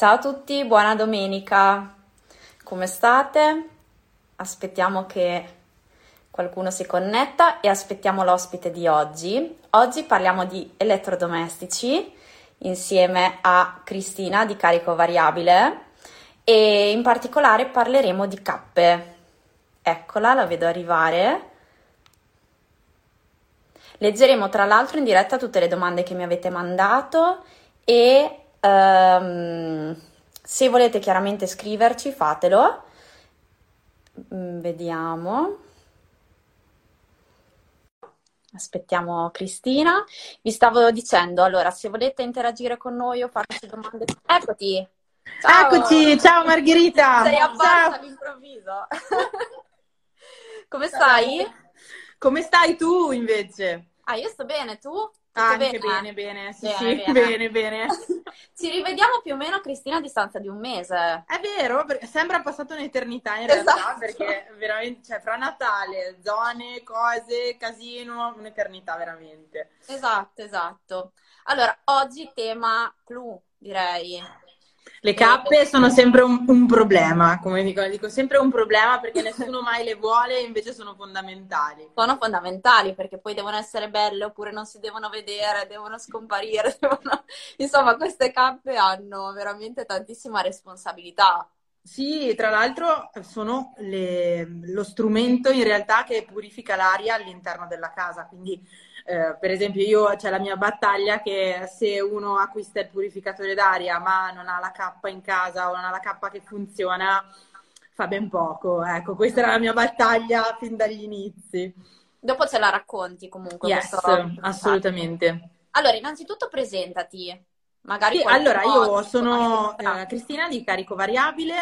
Ciao a tutti, buona domenica. Come state? Aspettiamo che qualcuno si connetta e aspettiamo l'ospite di oggi. Oggi parliamo di elettrodomestici insieme a Cristina di Carico Variabile e in particolare parleremo di cappe. Eccola, la vedo arrivare. Leggeremo tra l'altro in diretta tutte le domande che mi avete mandato e um, se volete chiaramente scriverci fatelo. Mm, vediamo. Aspettiamo Cristina. Vi stavo dicendo, allora, se volete interagire con noi o farci domande, eccoti. Ciao. Eccoci, ciao Margherita. Sei apparsa all'improvviso. Come stai? Come stai tu invece? Ah, io sto bene, tu? Anche bene, bene, bene, sì, bene, sì, bene, bene. Ci rivediamo più o meno, Cristina, a distanza di un mese. È vero, sembra passata un'eternità in realtà, esatto. perché veramente, cioè, fra Natale, zone, cose, casino, un'eternità veramente. Esatto, esatto. Allora, oggi tema clou, direi. Le cappe sono sempre un, un, problema, come dico, dico sempre un problema perché nessuno mai le vuole e invece sono fondamentali. Sono fondamentali perché poi devono essere belle oppure non si devono vedere, devono scomparire. Devono... Insomma, queste cappe hanno veramente tantissima responsabilità. Sì, tra l'altro sono le, lo strumento in realtà che purifica l'aria all'interno della casa, quindi eh, per esempio io c'è la mia battaglia che se uno acquista il purificatore d'aria ma non ha la cappa in casa o non ha la cappa che funziona, fa ben poco. Ecco, questa era la mia battaglia fin dagli inizi. Dopo ce la racconti comunque. Yes, assolutamente. Allora, innanzitutto presentati. Magari sì, allora, io sono eh, Cristina di Carico Variabile,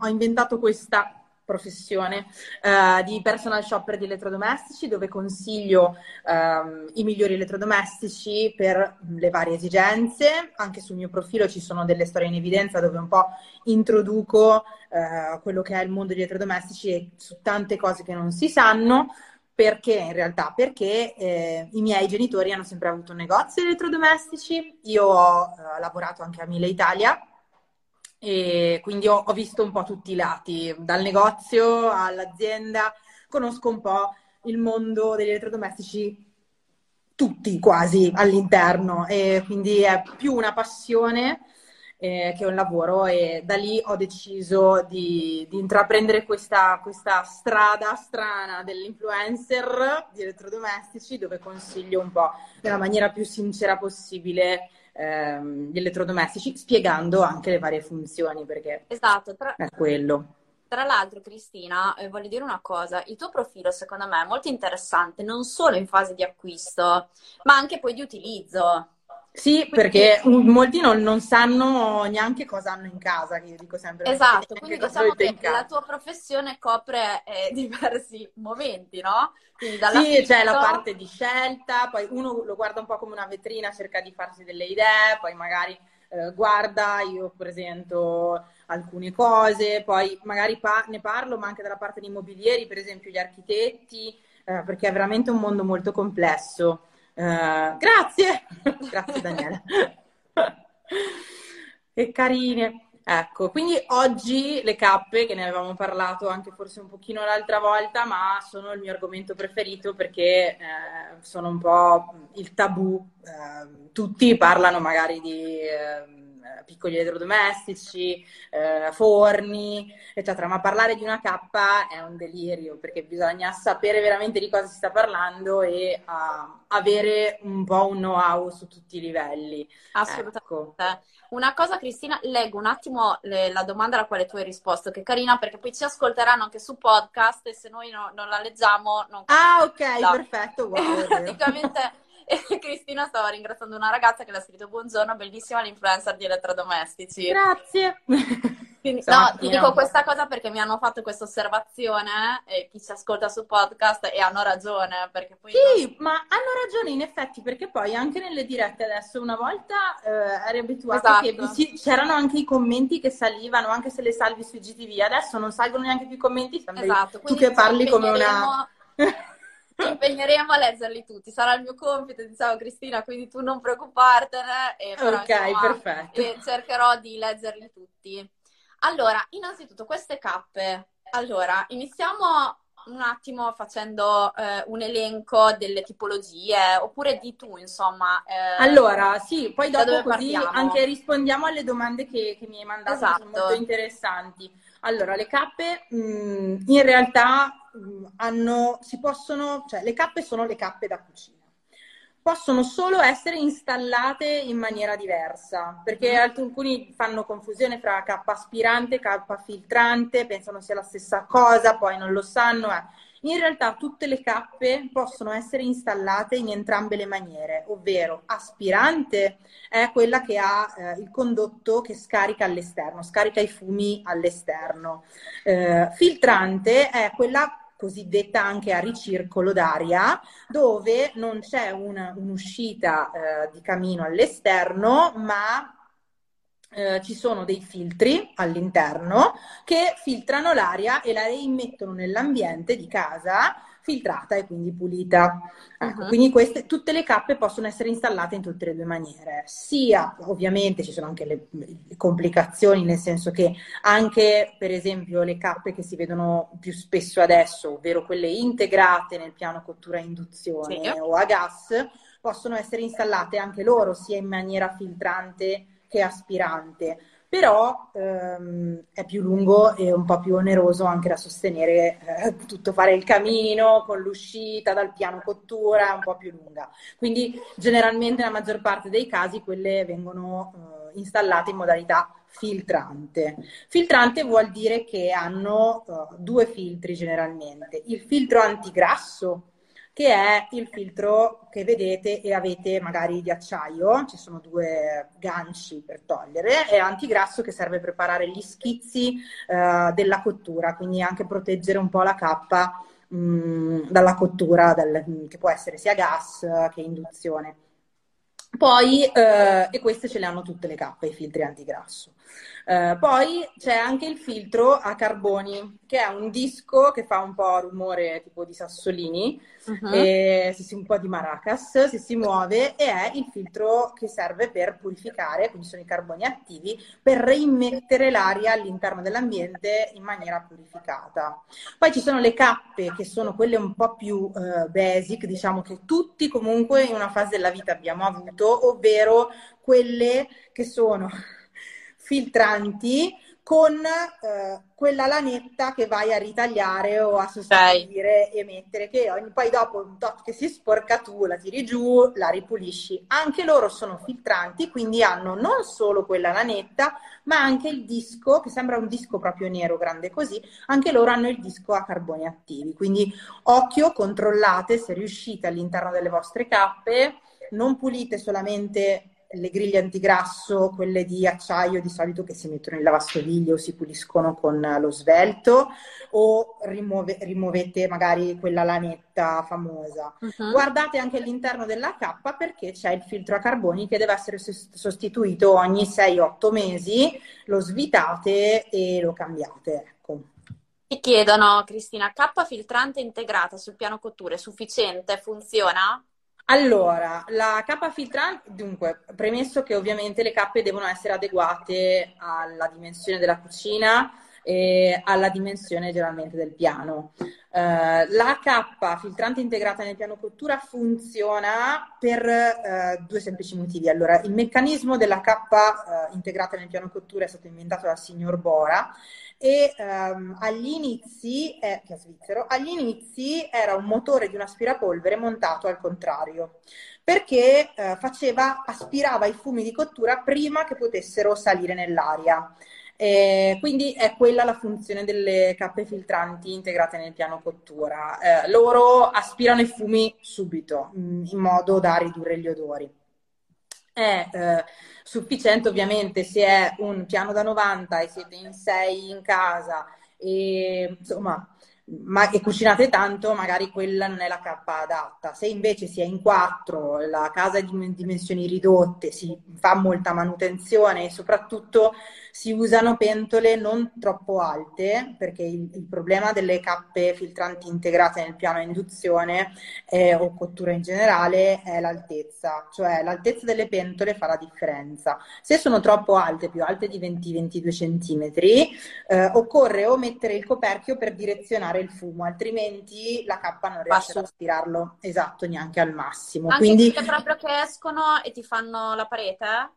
ho inventato questa professione uh, di personal shopper di elettrodomestici dove consiglio um, i migliori elettrodomestici per le varie esigenze. Anche sul mio profilo ci sono delle storie in evidenza dove un po' introduco uh, quello che è il mondo degli elettrodomestici e su tante cose che non si sanno. Perché in realtà? Perché eh, i miei genitori hanno sempre avuto un negozio di elettrodomestici, io ho uh, lavorato anche a Mille Italia e quindi ho, ho, visto un po' tutti i lati, dal negozio all'azienda, conosco un po' il mondo degli elettrodomestici tutti quasi all'interno. E quindi è più una passione eh, che un lavoro. E da lì ho deciso di, di intraprendere questa, questa strada strana dell'influencer di elettrodomestici dove consiglio un po' nella maniera più sincera possibile ehm, gli elettrodomestici, spiegando anche le varie funzioni, perché esatto, tra... è quello. Tra l'altro, Cristina, eh, voglio dire una cosa, il tuo profilo secondo me è molto interessante, non solo in fase di acquisto, ma anche poi di utilizzo. Sì, perché molti non, non, sanno neanche cosa hanno in casa, che io dico sempre. Esatto, quindi diciamo che la tua professione copre eh, diversi momenti, no? sì, c'è la parte di scelta, poi uno lo guarda un po' come una vetrina, cerca di farsi delle idee, poi magari eh, guarda, io presento alcune cose, poi magari pa- ne parlo, ma anche dalla parte di immobilieri, per esempio gli architetti, eh, perché è veramente un mondo molto complesso. Uh, grazie, grazie Daniela. che carine. Ecco, quindi oggi le cappe, che ne avevamo parlato anche forse un pochino l'altra volta, ma sono il mio argomento preferito perché eh, sono un po' il tabù. Eh, tutti parlano magari di eh, eh, piccoli elettrodomestici, eh, forni, eccetera, ma parlare di una cappa è un delirio perché bisogna sapere veramente di cosa si sta parlando e uh, avere un po' un know-how su tutti i livelli. Assolutamente. Ecco. Una cosa, Cristina, leggo un attimo le, la domanda alla quale tu hai risposto, che è carina perché poi ci ascolteranno anche su podcast e se noi no, non la leggiamo... Non... Ah, ok, no. perfetto. Wow, praticamente Cristina stava ringraziando una ragazza che le ha scritto buongiorno, bellissima l'influencer di elettrodomestici. Grazie. Quindi, no, ti dico questa cosa perché mi hanno fatto questa osservazione e chi ci ascolta su podcast e hanno ragione. Perché poi sì, non... ma hanno ragione in effetti perché poi anche nelle dirette adesso una volta eh, eri abituato esatto. che c'erano anche i commenti che salivano anche se le salvi su GTV, adesso non salgono neanche più i commenti, esatto, tu che parli come una... ci impegneremo a leggerli tutti, sarà il mio compito, diciamo Cristina, quindi tu non preoccupartene. E però, ok, insomma, perfetto. E cercherò di leggerli tutti. Allora, innanzitutto queste cappe. Allora, iniziamo un attimo facendo eh, un elenco delle tipologie, oppure di tu, insomma. Eh, allora, sì, poi dopo così partiamo. anche rispondiamo alle domande che, che mi hai mandato, esatto. sono molto interessanti. Allora, le cappe mh, mm, in realtà mh, mm, hanno, si possono, cioè le cappe sono le cappe da cucina possono solo essere installate in maniera diversa, perché mm-hmm. alcuni fanno confusione fra K aspirante e K filtrante, pensano sia la stessa cosa, poi non lo sanno. Eh. In realtà tutte le cappe possono essere installate in entrambe le maniere, ovvero aspirante è quella che ha eh, il condotto che scarica all'esterno, scarica i fumi all'esterno. Eh, filtrante è quella cosiddetta anche a ricircolo d'aria, dove non c'è una, un'uscita eh, di camino all'esterno, ma eh, ci sono dei filtri all'interno che filtrano l'aria e la reimmettono nell'ambiente di casa filtrata e quindi pulita. Ecco, uh-huh. Quindi queste, tutte le cappe possono essere installate in tutte le due maniere. Sia, ovviamente, ci sono anche le, le, complicazioni, nel senso che anche, per esempio, le cappe che si vedono più spesso adesso, ovvero quelle integrate nel piano cottura a induzione sì. o a gas, possono essere installate anche loro sia in maniera filtrante che aspirante però ehm, è più lungo e un po' più oneroso anche da sostenere eh, tutto fare il camino con l'uscita dal piano cottura, è un po' più lunga. Quindi generalmente nella maggior parte dei casi quelle vengono eh, installate in modalità filtrante. Filtrante vuol dire che hanno uh, due filtri generalmente, il filtro antigrasso che è il filtro che vedete e avete magari di acciaio, ci sono due ganci per togliere, e antigrasso che serve per preparare gli schizzi eh, della cottura, quindi anche proteggere un po' la cappa mh, mm, dalla cottura, del, che può essere sia gas che induzione. Poi, eh, e queste ce le hanno tutte le cappe, i filtri antigrasso. Uh, poi c'è anche il filtro a carboni, che è un disco che fa un po' rumore tipo di sassolini, uh-huh. e, un po' di maracas, se si muove, e è il filtro che serve per purificare, quindi sono i carboni attivi, per reimmettere l'aria all'interno dell'ambiente in maniera purificata. Poi ci sono le cappe, che sono quelle un po' più uh, basic, diciamo che tutti comunque in una fase della vita abbiamo avuto, ovvero quelle che sono filtranti con eh, quella lanetta che vai a ritagliare o a sostituire okay. e mettere, che poi dopo un tot che si sporca tu la tiri giù, la ripulisci. Anche loro sono filtranti, quindi hanno non solo quella lanetta, ma anche il disco, che sembra un disco proprio nero, grande così, anche loro hanno il disco a carboni attivi. Quindi occhio, controllate se riuscite all'interno delle vostre cappe, non pulite solamente le griglie antigrasso, quelle di acciaio di solito che si mettono in lavastoviglie o si puliscono con lo svelto o rimuove, rimuovete magari quella lanetta famosa. Uh-huh. Guardate anche all'interno della cappa perché c'è il filtro a carboni che deve essere sostituito ogni 6-8 mesi, lo svitate e lo cambiate. Ecco. Ti chiedono, Cristina, cappa filtrante integrata sul piano cottura è sufficiente? Funziona? Allora, la cappa filtrante, dunque, premesso che ovviamente le cappe devono essere adeguate alla dimensione della cucina e alla dimensione generalmente del piano. Uh, la K filtrante integrata nel piano cottura funziona per uh, due semplici motivi. Allora, il meccanismo della K uh, integrata nel piano cottura è stato inventato dal signor Bora e um, agli inizi, eh, che è svizzero, agli inizi era un motore di un aspirapolvere montato al contrario, perché uh, faceva, aspirava i fumi di cottura prima che potessero salire nell'aria. Eh, quindi è quella la funzione delle cappe filtranti integrate nel piano cottura. Eh, loro aspirano i fumi subito, mm, in modo da ridurre gli odori. È eh, sufficiente ovviamente se è un piano da 90 e siete in 6 in casa e insomma ma, e cucinate tanto, magari quella non è la cappa adatta. Se invece si è in quattro, la casa è di dimensioni ridotte, si fa molta manutenzione e soprattutto si usano pentole non troppo alte, perché il, il problema delle cappe filtranti integrate nel piano induzione eh, o cottura in generale è l'altezza, cioè l'altezza delle pentole fa la differenza. Se sono troppo alte, più alte di 20-22 cm, eh, occorre o mettere il coperchio per direzionare il fumo, altrimenti la cappa non riesce Passo. ad aspirarlo esatto neanche al massimo. Anche Quindi proprio che escono e ti fanno la parete?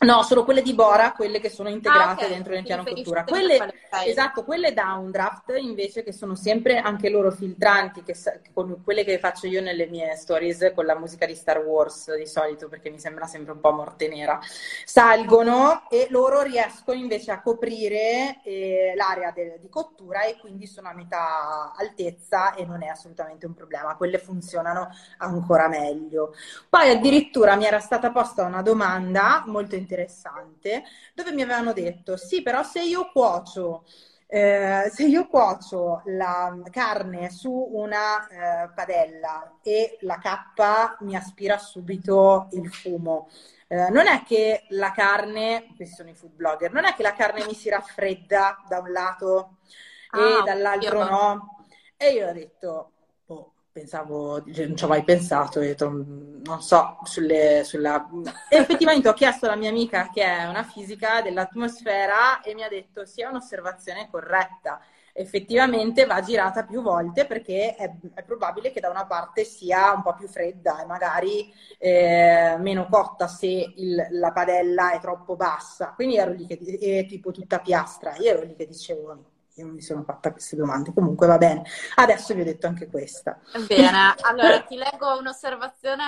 No, sono quelle di Bora, quelle che sono integrate ah, okay. dentro nel piano cottura. Quelle, esatto, quelle downdraft invece che sono sempre anche loro filtranti, che, con quelle che faccio io nelle mie stories con la musica di Star Wars di solito, perché mi sembra sempre un po' morte nera, salgono e loro riescono invece a coprire eh, l'area de- di cottura e quindi sono a metà altezza e non è assolutamente un problema. Quelle funzionano ancora meglio. Poi addirittura mi era stata posta una domanda molto interessante interessante dove mi avevano detto sì, però se io cuocio eh, se io cuocio la carne su una eh, padella e la cappa mi aspira subito il fumo, eh, non è che la carne, questi sono i food blogger, non è che la carne mi si raffredda da un lato e ah, dall'altro no. E io ho detto, pensavo, non ci ho mai pensato, ho detto, mm, non so, sulle, sulla... E effettivamente ho chiesto alla mia amica, che è una fisica dell'atmosfera, e mi ha detto, sì, un'osservazione corretta. Effettivamente va girata più volte perché è, è probabile che da una parte sia un po' più fredda e magari eh, meno cotta se il, la padella è troppo bassa. Quindi ero lì che è tipo tutta piastra. Io ero lì che dicevo, io non mi sono fatta queste domande. Comunque va bene. Adesso vi ho detto anche questa. Bene, allora ti leggo un'osservazione.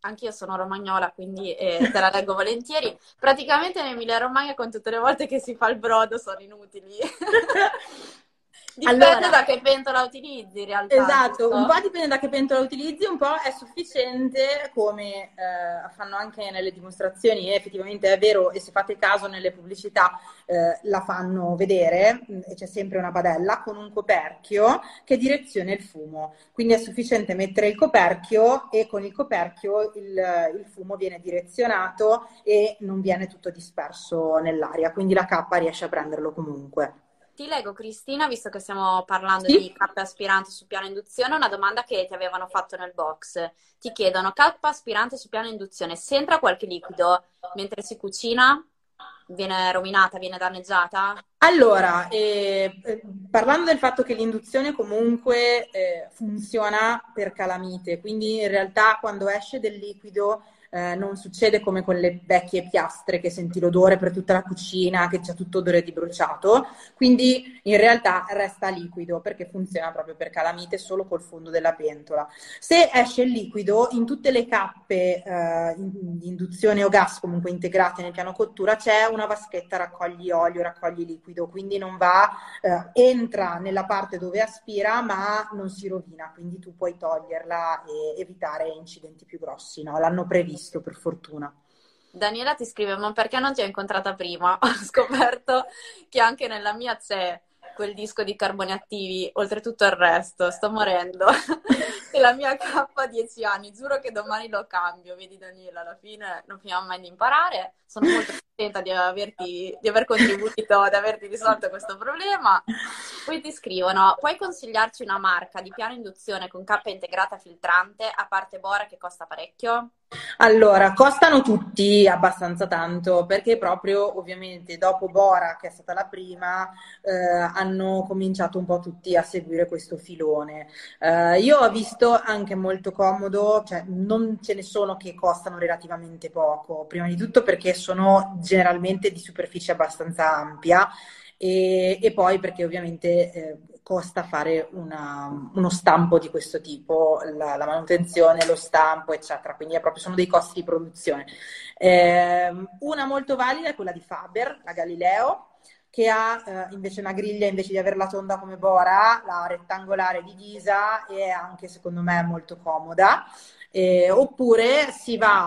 Anch'io sono romagnola, quindi eh, te la leggo volentieri. Praticamente in Emilia Romagna, con tutte le volte che si fa il brodo, sono inutili. Dipende allora, da che pentola utilizzi in realtà. Esatto, giusto? un po' dipende da che pentola utilizzi, un po' è sufficiente come eh, fanno anche nelle dimostrazioni, e effettivamente è vero e se fate caso nelle pubblicità eh, la fanno vedere, e c'è sempre una padella con un coperchio che direziona il fumo. Quindi è sufficiente mettere il coperchio e con il coperchio il, il fumo viene direzionato e non viene tutto disperso nell'aria, quindi la cappa riesce a prenderlo comunque. Ti leggo Cristina, visto che stiamo parlando sì? di cappe aspiranti su piano induzione, una domanda che ti avevano fatto nel box. Ti chiedono, cappa aspirante su piano induzione, se entra qualche liquido mentre si cucina? Viene rovinata, viene danneggiata? Allora, eh, eh, parlando del fatto che l'induzione comunque eh, funziona per calamite, quindi in realtà quando esce del liquido eh, non succede come con le vecchie piastre che senti l'odore per tutta la cucina, che c'è tutto odore di bruciato, quindi in realtà resta liquido perché funziona proprio per calamite solo col fondo della pentola. Se esce il liquido, in tutte le cappe eh, di induzione o gas comunque integrate nel piano cottura c'è una vaschetta raccogli olio, raccogli liquido, quindi non va, eh, entra nella parte dove aspira ma non si rovina, quindi tu puoi toglierla e evitare incidenti più grossi, no? L'hanno previsto visto, per fortuna. Daniela ti scrive, ma perché non ti ho incontrata prima? Ho scoperto che anche nella mia c'è quel disco di carboni attivi, oltre tutto il resto, sto morendo. e la mia K ha 10 anni, giuro che domani lo cambio, vedi Daniela, alla fine non finiamo mai di imparare. Sono molto contenta di, averti, di aver contribuito, ad averti risolto questo problema. Poi ti scrivono, puoi consigliarci una marca di piano induzione con K integrata filtrante, a parte Bora che costa parecchio? Allora, costano tutti abbastanza tanto perché proprio ovviamente dopo Bora, che è stata la prima, eh, hanno cominciato un po' tutti a seguire questo filone. Eh, io ho visto anche molto comodo, cioè non ce ne sono che costano relativamente poco, prima di tutto perché sono generalmente di superficie abbastanza ampia e, e poi perché ovviamente eh, costa fare una, uno stampo di questo tipo, la, la, manutenzione, lo stampo, eccetera. Quindi proprio, sono dei costi di produzione. Eh, una molto valida è quella di Faber, la Galileo, che ha eh, invece una griglia, invece di averla tonda come Bora, la rettangolare di ghisa e anche secondo me molto comoda. Eh, oppure si va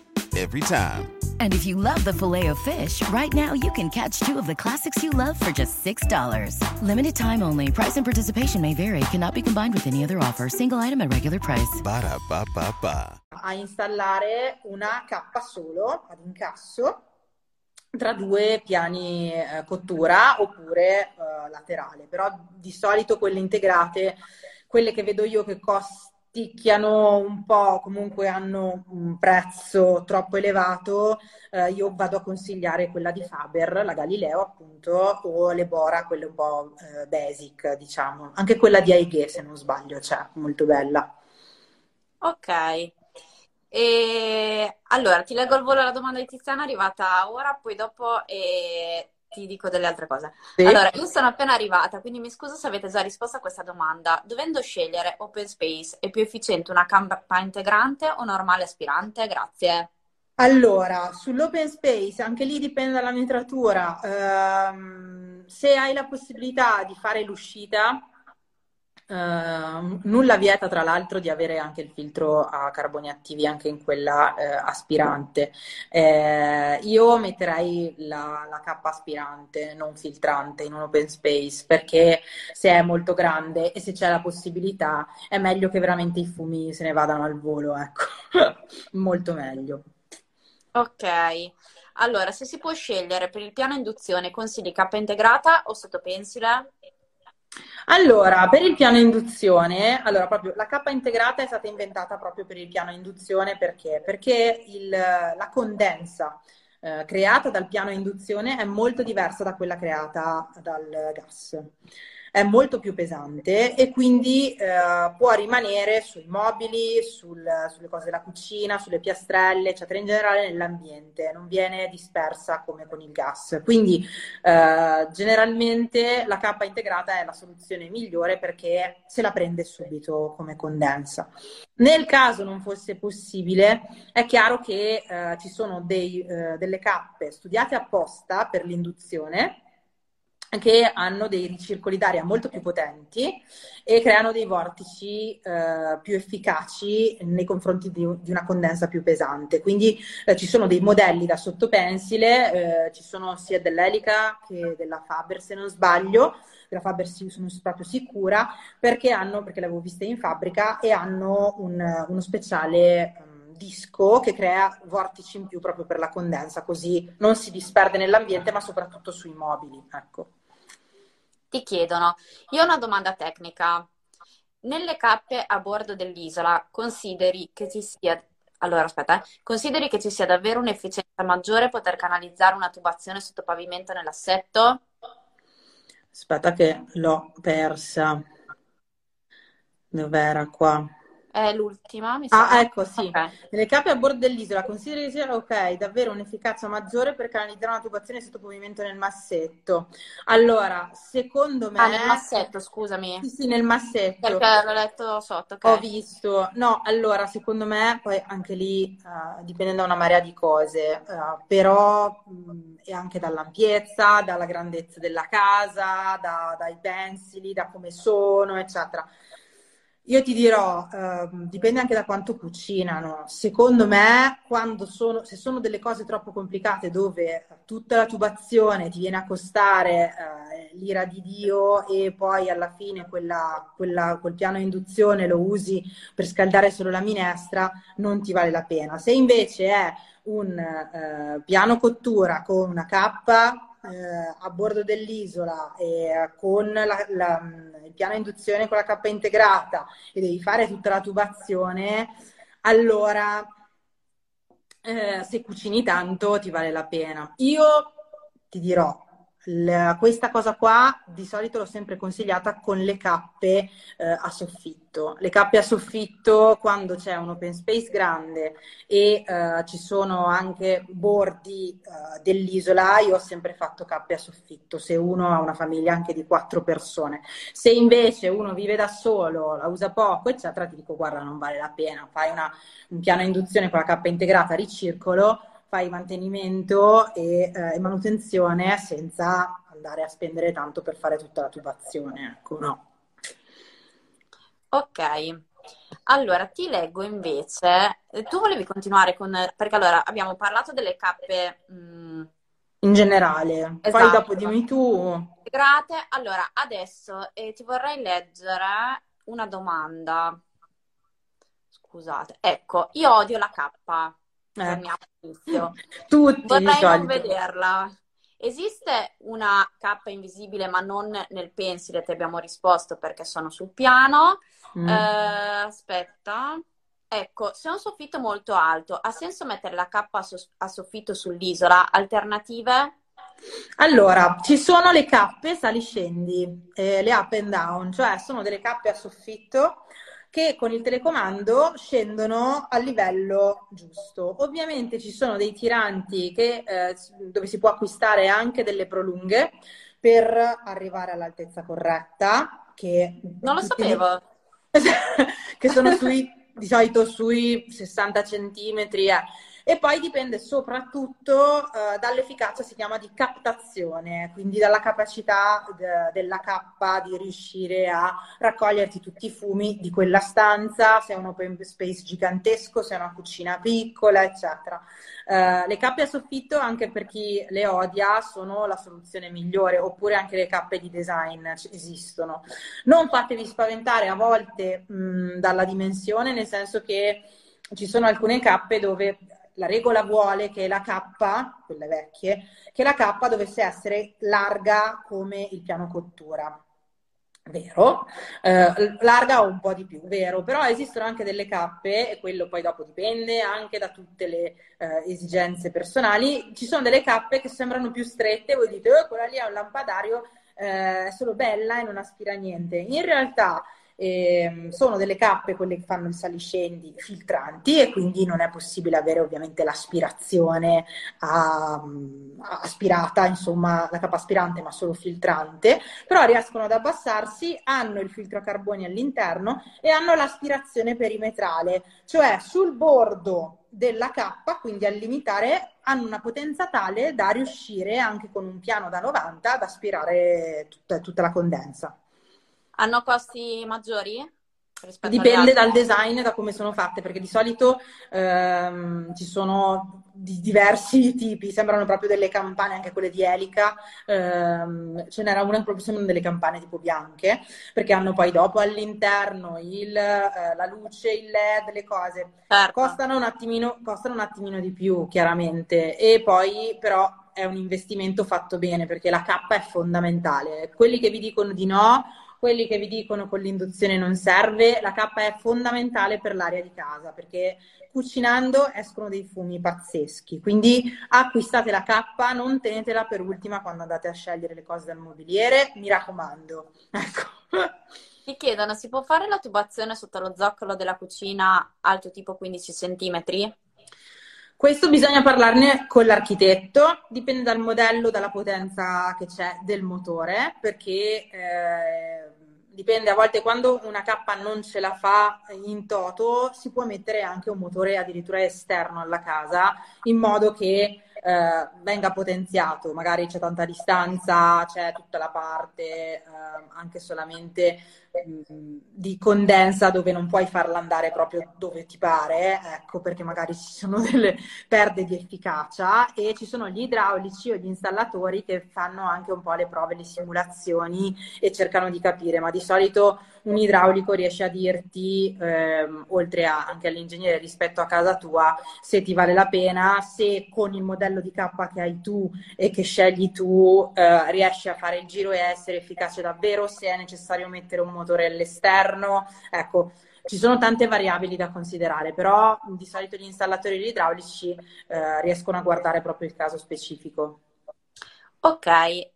every time. And if you love the filet of fish, right now you can catch two of the classics you love for just $6. Limited time only. Price and participation may vary. Cannot be combined with any other offer. Single item at regular price. Ba da ba ba ba. A installare una cappa solo ad incasso tra due piani eh, cottura oppure eh, laterale. Però di solito quelle integrate, quelle che vedo io che costano ticchiano un po', comunque hanno un prezzo troppo elevato, eh, io vado a consigliare quella di Faber, la Galileo appunto, o le Bora, quelle un po' eh, basic, diciamo. Anche quella di Aighe, se non sbaglio, cioè, molto bella. Ok. E allora ti leggo al volo la domanda di Tiziana, arrivata ora, poi dopo eh, ti dico delle altre cose. Sì. Allora, io sono appena arrivata, quindi mi scuso se avete già risposto a questa domanda. Dovendo scegliere open space, è più efficiente una campa integrante o normale aspirante? Grazie. Allora, sull'open space, anche lì dipende dalla metratura. Um, se hai la possibilità di fare l'uscita, Uh, nulla vieta tra l'altro di avere anche il filtro a carboni attivi anche in quella uh, aspirante. Eh, io metterei la, la cappa aspirante, non filtrante, in un open space perché se è molto grande e se c'è la possibilità è meglio che veramente i fumi se ne vadano al volo, ecco, molto meglio. Ok, allora se si può scegliere per il piano induzione consigli cappa integrata o sottopensile? Allora, per il piano induzione, allora proprio la cappa integrata è stata inventata proprio per il piano induzione perché? Perché il, la condensa eh, creata dal piano induzione è molto diversa da quella creata dal gas è molto più pesante e quindi eh, può rimanere sui mobili, sul, sulle cose della cucina, sulle piastrelle, eccetera, in generale nell'ambiente, non viene dispersa come con il gas. Quindi eh, generalmente la cappa integrata è la soluzione migliore perché se la prende subito come condensa. Nel caso non fosse possibile, è chiaro che eh, ci sono dei, eh, delle cappe studiate apposta per l'induzione che hanno dei ricircoli d'aria molto più potenti e creano dei vortici eh, più efficaci nei confronti di, di, una condensa più pesante. Quindi eh, ci sono dei modelli da sottopensile, eh, ci sono sia dell'Elica che della Faber, se non sbaglio, della Faber sono proprio sicura, perché hanno, perché l'avevo vista in fabbrica, e hanno un, uno speciale um, disco che crea vortici in più proprio per la condensa, così non si disperde nell'ambiente, ma soprattutto sui mobili. Ecco ti chiedono, io ho una domanda tecnica, nelle cappe a bordo dell'isola consideri che ci sia allora, aspetta, eh. Consideri che ci sia davvero un'efficienza maggiore poter canalizzare una tubazione sotto pavimento nell'assetto? Aspetta che l'ho persa. Dov'era qua? È l'ultima, mi Ah, sa. ecco, sì. Ok. Nelle cappe a bordo dell'isola, consideri ok, davvero un'efficacia maggiore per canalizzare una tubazione sotto pavimento nel massetto. Allora, secondo Ah, nel me... massetto, scusami. Sì, sì, nel massetto. Perché l'ho letto sotto, Ho ok. visto, no, allora secondo me poi anche lì eh, dipende da una marea di cose, eh, però mh, è anche dall'ampiezza, dalla grandezza della casa, da- dai pensili, da come sono, eccetera. Io ti dirò, ehm, dipende anche da quanto cucinano. Secondo me, sono, se sono delle cose troppo complicate dove tutta la tubazione ti viene a costare eh, l'ira di Dio e poi alla fine quella- quella- quel piano induzione lo usi per scaldare solo la minestra, non ti vale la pena. Se invece è un eh, piano cottura con una cappa eh, a bordo dell'isola e con la- la- il piano induzione con la cappa integrata e devi fare tutta la tubazione, allora eh, se cucini tanto ti vale la pena. Io ti dirò, l- questa cosa qua di solito l'ho sempre consigliata con le cappe eh, a soffitto. Le cappe a soffitto quando c'è un open space grande e eh, ci sono anche bordi eh, dell'isola, io ho sempre fatto cappe a soffitto, se uno ha una famiglia anche di quattro persone. Se invece uno vive da solo, la usa poco, eccetera, ti dico guarda, non vale la pena, fai una- un piano induzione con la cappa integrata ricircolo, fai mantenimento e, eh, e manutenzione senza andare a spendere tanto per fare tutta la tubazione, ecco, no. Ok, allora ti leggo invece, eh, tu volevi continuare con, perché allora abbiamo parlato delle cappe mm, In generale. Poi Esatto. dopo dimmi tu. integrate, allora adesso eh, ti vorrei leggere una domanda. Scusate, ecco, io odio la cappa, Eh. Tutti Vorrei non vederla. Esiste una cappa invisibile, ma non nel pensile, ti abbiamo risposto perché sono sul piano. Mm. Eh, aspetta. Ecco, se è un soffitto molto alto, ha senso mettere la cappa a, sos- a soffitto sull'isola? Alternative? Allora, ci sono le cappe sali-scendi, eh, le up and down, cioè sono delle cappe a soffitto che con il telecomando scendono al livello giusto. Ovviamente ci sono dei tiranti che, eh, dove si può acquistare anche delle prolunghe per arrivare all'altezza corretta, che Non lo sapevo. che sono sui, di solito sui 60 centimetri. eh. E poi dipende soprattutto eh, dall'efficacia, si chiama di captazione, quindi dalla capacità de- della cappa di riuscire a raccoglierti tutti i fumi di quella stanza, se è un open space gigantesco, se è una cucina piccola, eccetera. Eh, le cappe a soffitto, anche per chi le odia, sono la soluzione migliore, oppure anche le cappe di design esistono. Non fatevi spaventare a volte mh, dalla dimensione, nel senso che ci sono alcune cappe dove la regola vuole che la cappa, quelle vecchie, che la cappa dovesse essere larga come il piano cottura. Vero, Eh, larga o un po' di più, vero, però esistono anche delle cappe, e quello poi dopo dipende anche da tutte le eh, esigenze personali. Ci sono delle cappe che sembrano più strette, voi dite, oh, quella lì è un lampadario, eh, è solo bella e non aspira niente. In realtà ehm, sono delle cappe, quelle che fanno il saliscendi, filtranti e quindi non è possibile avere ovviamente l'aspirazione a- a- aspirata, insomma, la cappa aspirante, ma solo filtrante, però riescono ad abbassarsi, hanno il filtro a carboni all'interno e hanno l'aspirazione perimetrale, cioè sul bordo della cappa, quindi al limitare, hanno una potenza tale da riuscire anche con un piano da 90 ad aspirare tutta, tutta la condensa. Hanno costi maggiori Dipende dal design e da come sono fatte, perché di solito ehm, ci sono di diversi tipi, sembrano proprio delle campane, anche quelle di elica, ehm, ce n'era una che proprio sembrano delle campane tipo bianche, perché hanno poi dopo all'interno il, eh, la luce, il LED, le cose. Certo. Costano un attimino, costano un attimino di più, chiaramente, e poi però è un investimento fatto bene, perché la cappa è fondamentale. Quelli che vi dicono di no, quelli che vi dicono con l'induzione non serve, la K è fondamentale per l'aria di casa perché cucinando escono dei fumi pazzeschi. Quindi acquistate la K, non tenetela per ultima quando andate a scegliere le cose del mobiliere, mi raccomando. Ecco. Ti chiedono, si può fare la tubazione sotto lo zoccolo della cucina alto tipo 15 cm? Questo bisogna parlarne con l'architetto, dipende dal modello, dalla potenza che c'è del motore, perché eh, dipende a volte quando una K non ce la fa in toto, si può mettere anche un motore addirittura esterno alla casa, in modo che eh, venga potenziato, magari c'è tanta distanza, c'è tutta la parte eh, anche solamente di condensa dove non puoi farla andare proprio dove ti pare, ecco perché magari ci sono delle perde di efficacia e ci sono gli idraulici o gli installatori che fanno anche un po' le prove, le simulazioni e cercano di capire, ma di solito un idraulico riesce a dirti, ehm, oltre a, anche all'ingegnere rispetto a casa tua, se ti vale la pena, se con il modello di K che hai tu e che scegli tu eh, riesci a fare il giro e essere efficace davvero, se è necessario mettere un motore all'esterno. Ecco, ci sono tante variabili da considerare, però di solito gli installatori idraulici eh, riescono a guardare proprio il caso specifico. Ok,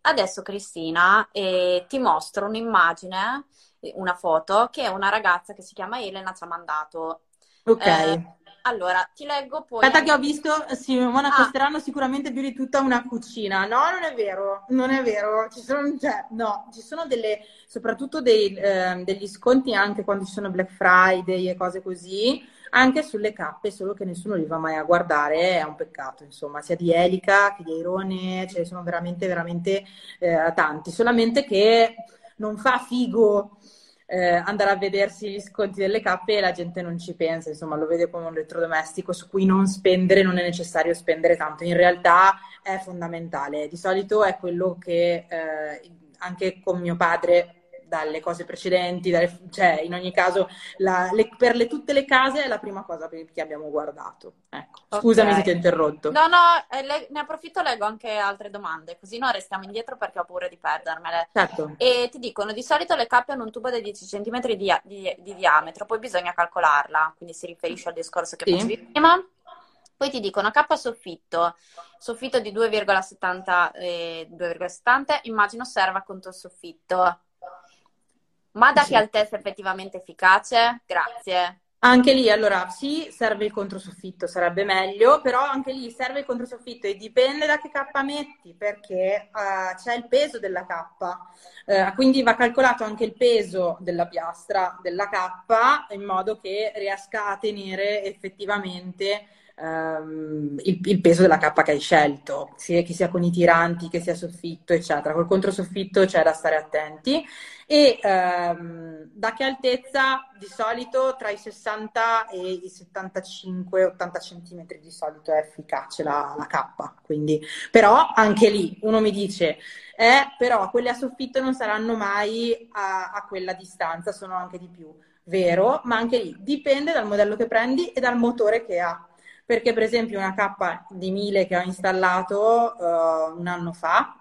adesso Cristina eh, ti mostro un'immagine, una foto che una ragazza che si chiama Elena ci ha mandato. Ok. Eh, allora, ti leggo poi. Aspetta, che ho visto, Simona, ah. costeranno sicuramente più di tutta una cucina. No, non è vero, non è vero. Ci sono, cioè, no, ci sono delle, soprattutto dei, eh, degli sconti anche quando ci sono Black Friday e cose così, anche sulle cappe, solo che nessuno li va mai a guardare. È un peccato, insomma, sia di Elica che di Airone, ce ne sono veramente, veramente eh, tanti. Solamente che non fa figo eh, andare a vedersi gli sconti delle cappe e la gente non ci pensa, insomma lo vede come un elettrodomestico su cui non spendere, non è necessario spendere tanto, in realtà è fondamentale, di solito è quello che eh, anche con mio padre dalle cose precedenti, dalle, cioè in ogni caso la, le, per le, tutte le case è la prima cosa che abbiamo guardato. Ecco. Scusami okay. se ti ho interrotto. No, no, eh, le, ne approfitto leggo anche altre domande, così non restiamo indietro perché ho paura di perdermele. Certo. E ti dicono, di solito le cappe hanno un tubo da 10 cm di, di, di, diametro, poi bisogna calcolarla, quindi si riferisce al discorso che sì. facevi prima. Poi ti dicono K soffitto, soffitto di 2,70, eh, 2,70 immagino serva contro il soffitto. Ma da sì. che altezza effettivamente efficace? Grazie. Anche lì, allora, sì, serve il controsoffitto, sarebbe meglio, però anche lì serve il controsoffitto e dipende da che K metti, perché uh, c'è il peso della K, uh, quindi va calcolato anche il peso della piastra della K in modo che riesca a tenere effettivamente um, il, il, peso della cappa che hai scelto, sia che sia con i tiranti, che sia soffitto, eccetera. Col controsoffitto c'è da stare attenti. E um, da che altezza? Di solito tra i 60 e i 75-80 cm di solito è efficace la, la cappa. Quindi, però anche lì uno mi dice, eh, però quelle a soffitto non saranno mai a, a quella distanza, sono anche di più vero, ma anche lì dipende dal modello che prendi e dal motore che ha perché per esempio una K di 1000 che ho installato uh, un anno fa,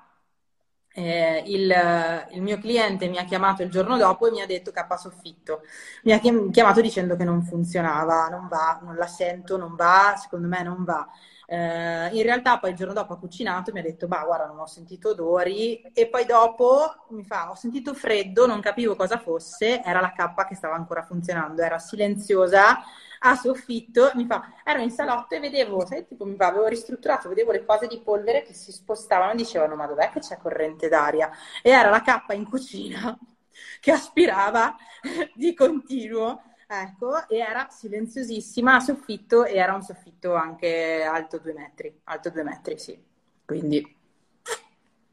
eh, il, il, mio cliente mi ha chiamato il giorno dopo e mi ha detto K soffitto. Mi ha chiamato dicendo che non funzionava, non va, non la sento, non va, secondo me non va. Eh, in realtà poi il giorno dopo ha cucinato e mi ha detto, bah guarda non ho sentito odori e poi dopo mi fa, ho sentito freddo, non capivo cosa fosse, era la K che stava ancora funzionando, era silenziosa, a soffitto, mi fa, ero in salotto e vedevo, sai, tipo mi fa, avevo ristrutturato, vedevo le cose di polvere che si spostavano e dicevano, ma dov'è che c'è corrente d'aria? E era la K in cucina che aspirava di continuo ecco, e era silenziosissima a soffitto e era un soffitto anche alto due metri, alto due metri, sì. Quindi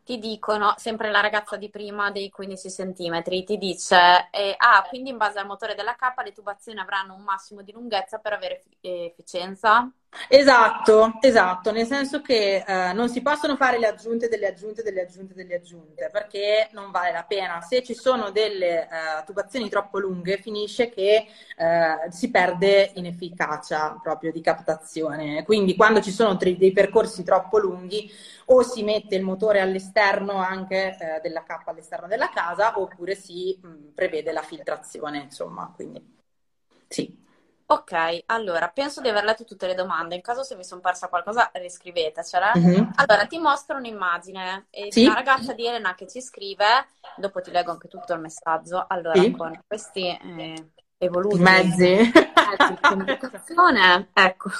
ti dicono, sempre la ragazza di prima dei 15 cm, ti dice, eh, ah, quindi in base al motore della K le tubazioni avranno un massimo di lunghezza per avere efficienza? Esatto, esatto, nel senso che eh, non si possono fare le aggiunte delle aggiunte delle aggiunte delle aggiunte perché non vale la pena. Se ci sono delle eh, tubazioni troppo lunghe finisce che eh, si perde in efficacia proprio di captazione. Quindi quando ci sono tri- dei percorsi troppo lunghi o si mette il motore all'esterno anche eh, della cappa all'esterno della casa oppure si mh, prevede la filtrazione, insomma, quindi. Ok, allora penso di aver letto tutte le domande. In caso se mi sono persa qualcosa, riscrivetecela. Mm-hmm. Allora ti mostro un'immagine e sì? una ragazza di Elena che ci scrive, dopo ti leggo anche tutto il messaggio. Allora, sì? con questi eh, evoluti mezzi di comunicazione, ecco.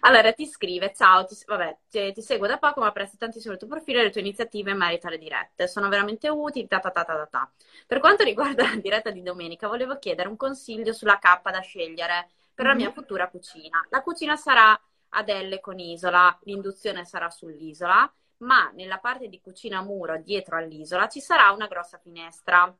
Allora ti scrive: Ciao, ti, vabbè, ti, ti, seguo da poco, ma apprezzo tantissimo il tuo profilo e le tue iniziative in merito alle dirette. Sono veramente utili. Ta ta ta ta ta. Per quanto riguarda la diretta di domenica, volevo chiedere un consiglio sulla cappa da scegliere per la mia mhm. futura cucina. La cucina sarà ad L con isola, l'induzione sarà sull'isola, ma nella parte di cucina muro dietro all'isola ci sarà una grossa finestra.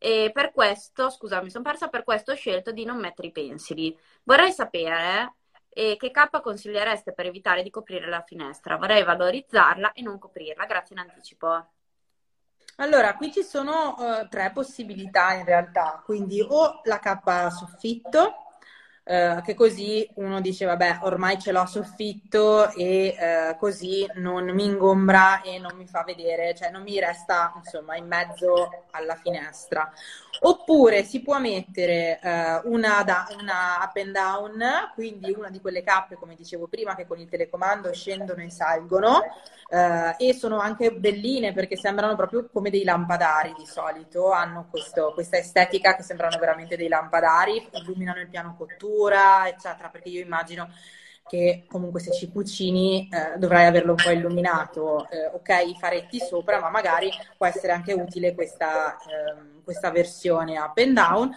E per questo, scusa, mi sono persa, per questo ho scelto di non mettere i pensili. Vorrei sapere eh, che K consigliereste per evitare di coprire la finestra. Vorrei valorizzarla e non coprirla. Grazie in anticipo. Allora, qui ci sono uh, tre possibilità in realtà, quindi o la K soffitto, eh, che così uno dice vabbè ormai ce l'ho a soffitto e eh, così non mi ingombra e non mi fa vedere, cioè non mi resta insomma in mezzo alla finestra. Oppure si può mettere eh, una, da, una, up and down, quindi una di quelle cappe, come dicevo prima, che con il telecomando scendono e salgono eh, e sono anche belline perché sembrano proprio come dei lampadari di solito, hanno questo, questa estetica che sembrano veramente dei lampadari, illuminano il piano cottura, eccetera, perché io immagino che comunque se ci cucini eh, dovrai averlo un po' illuminato, eh, ok, i faretti sopra, ma magari può essere anche utile questa, eh, questa versione up and down.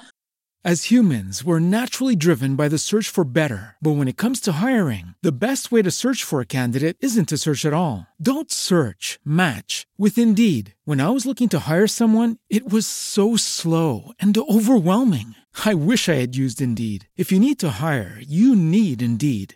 As humans, we're naturally driven by the search for better. But when it comes to hiring, the best way to search for a candidate isn't to search at all. Don't search, match with Indeed. When I was looking to hire someone, it was so slow and overwhelming. I wish I had used Indeed. If you need to hire, you need Indeed.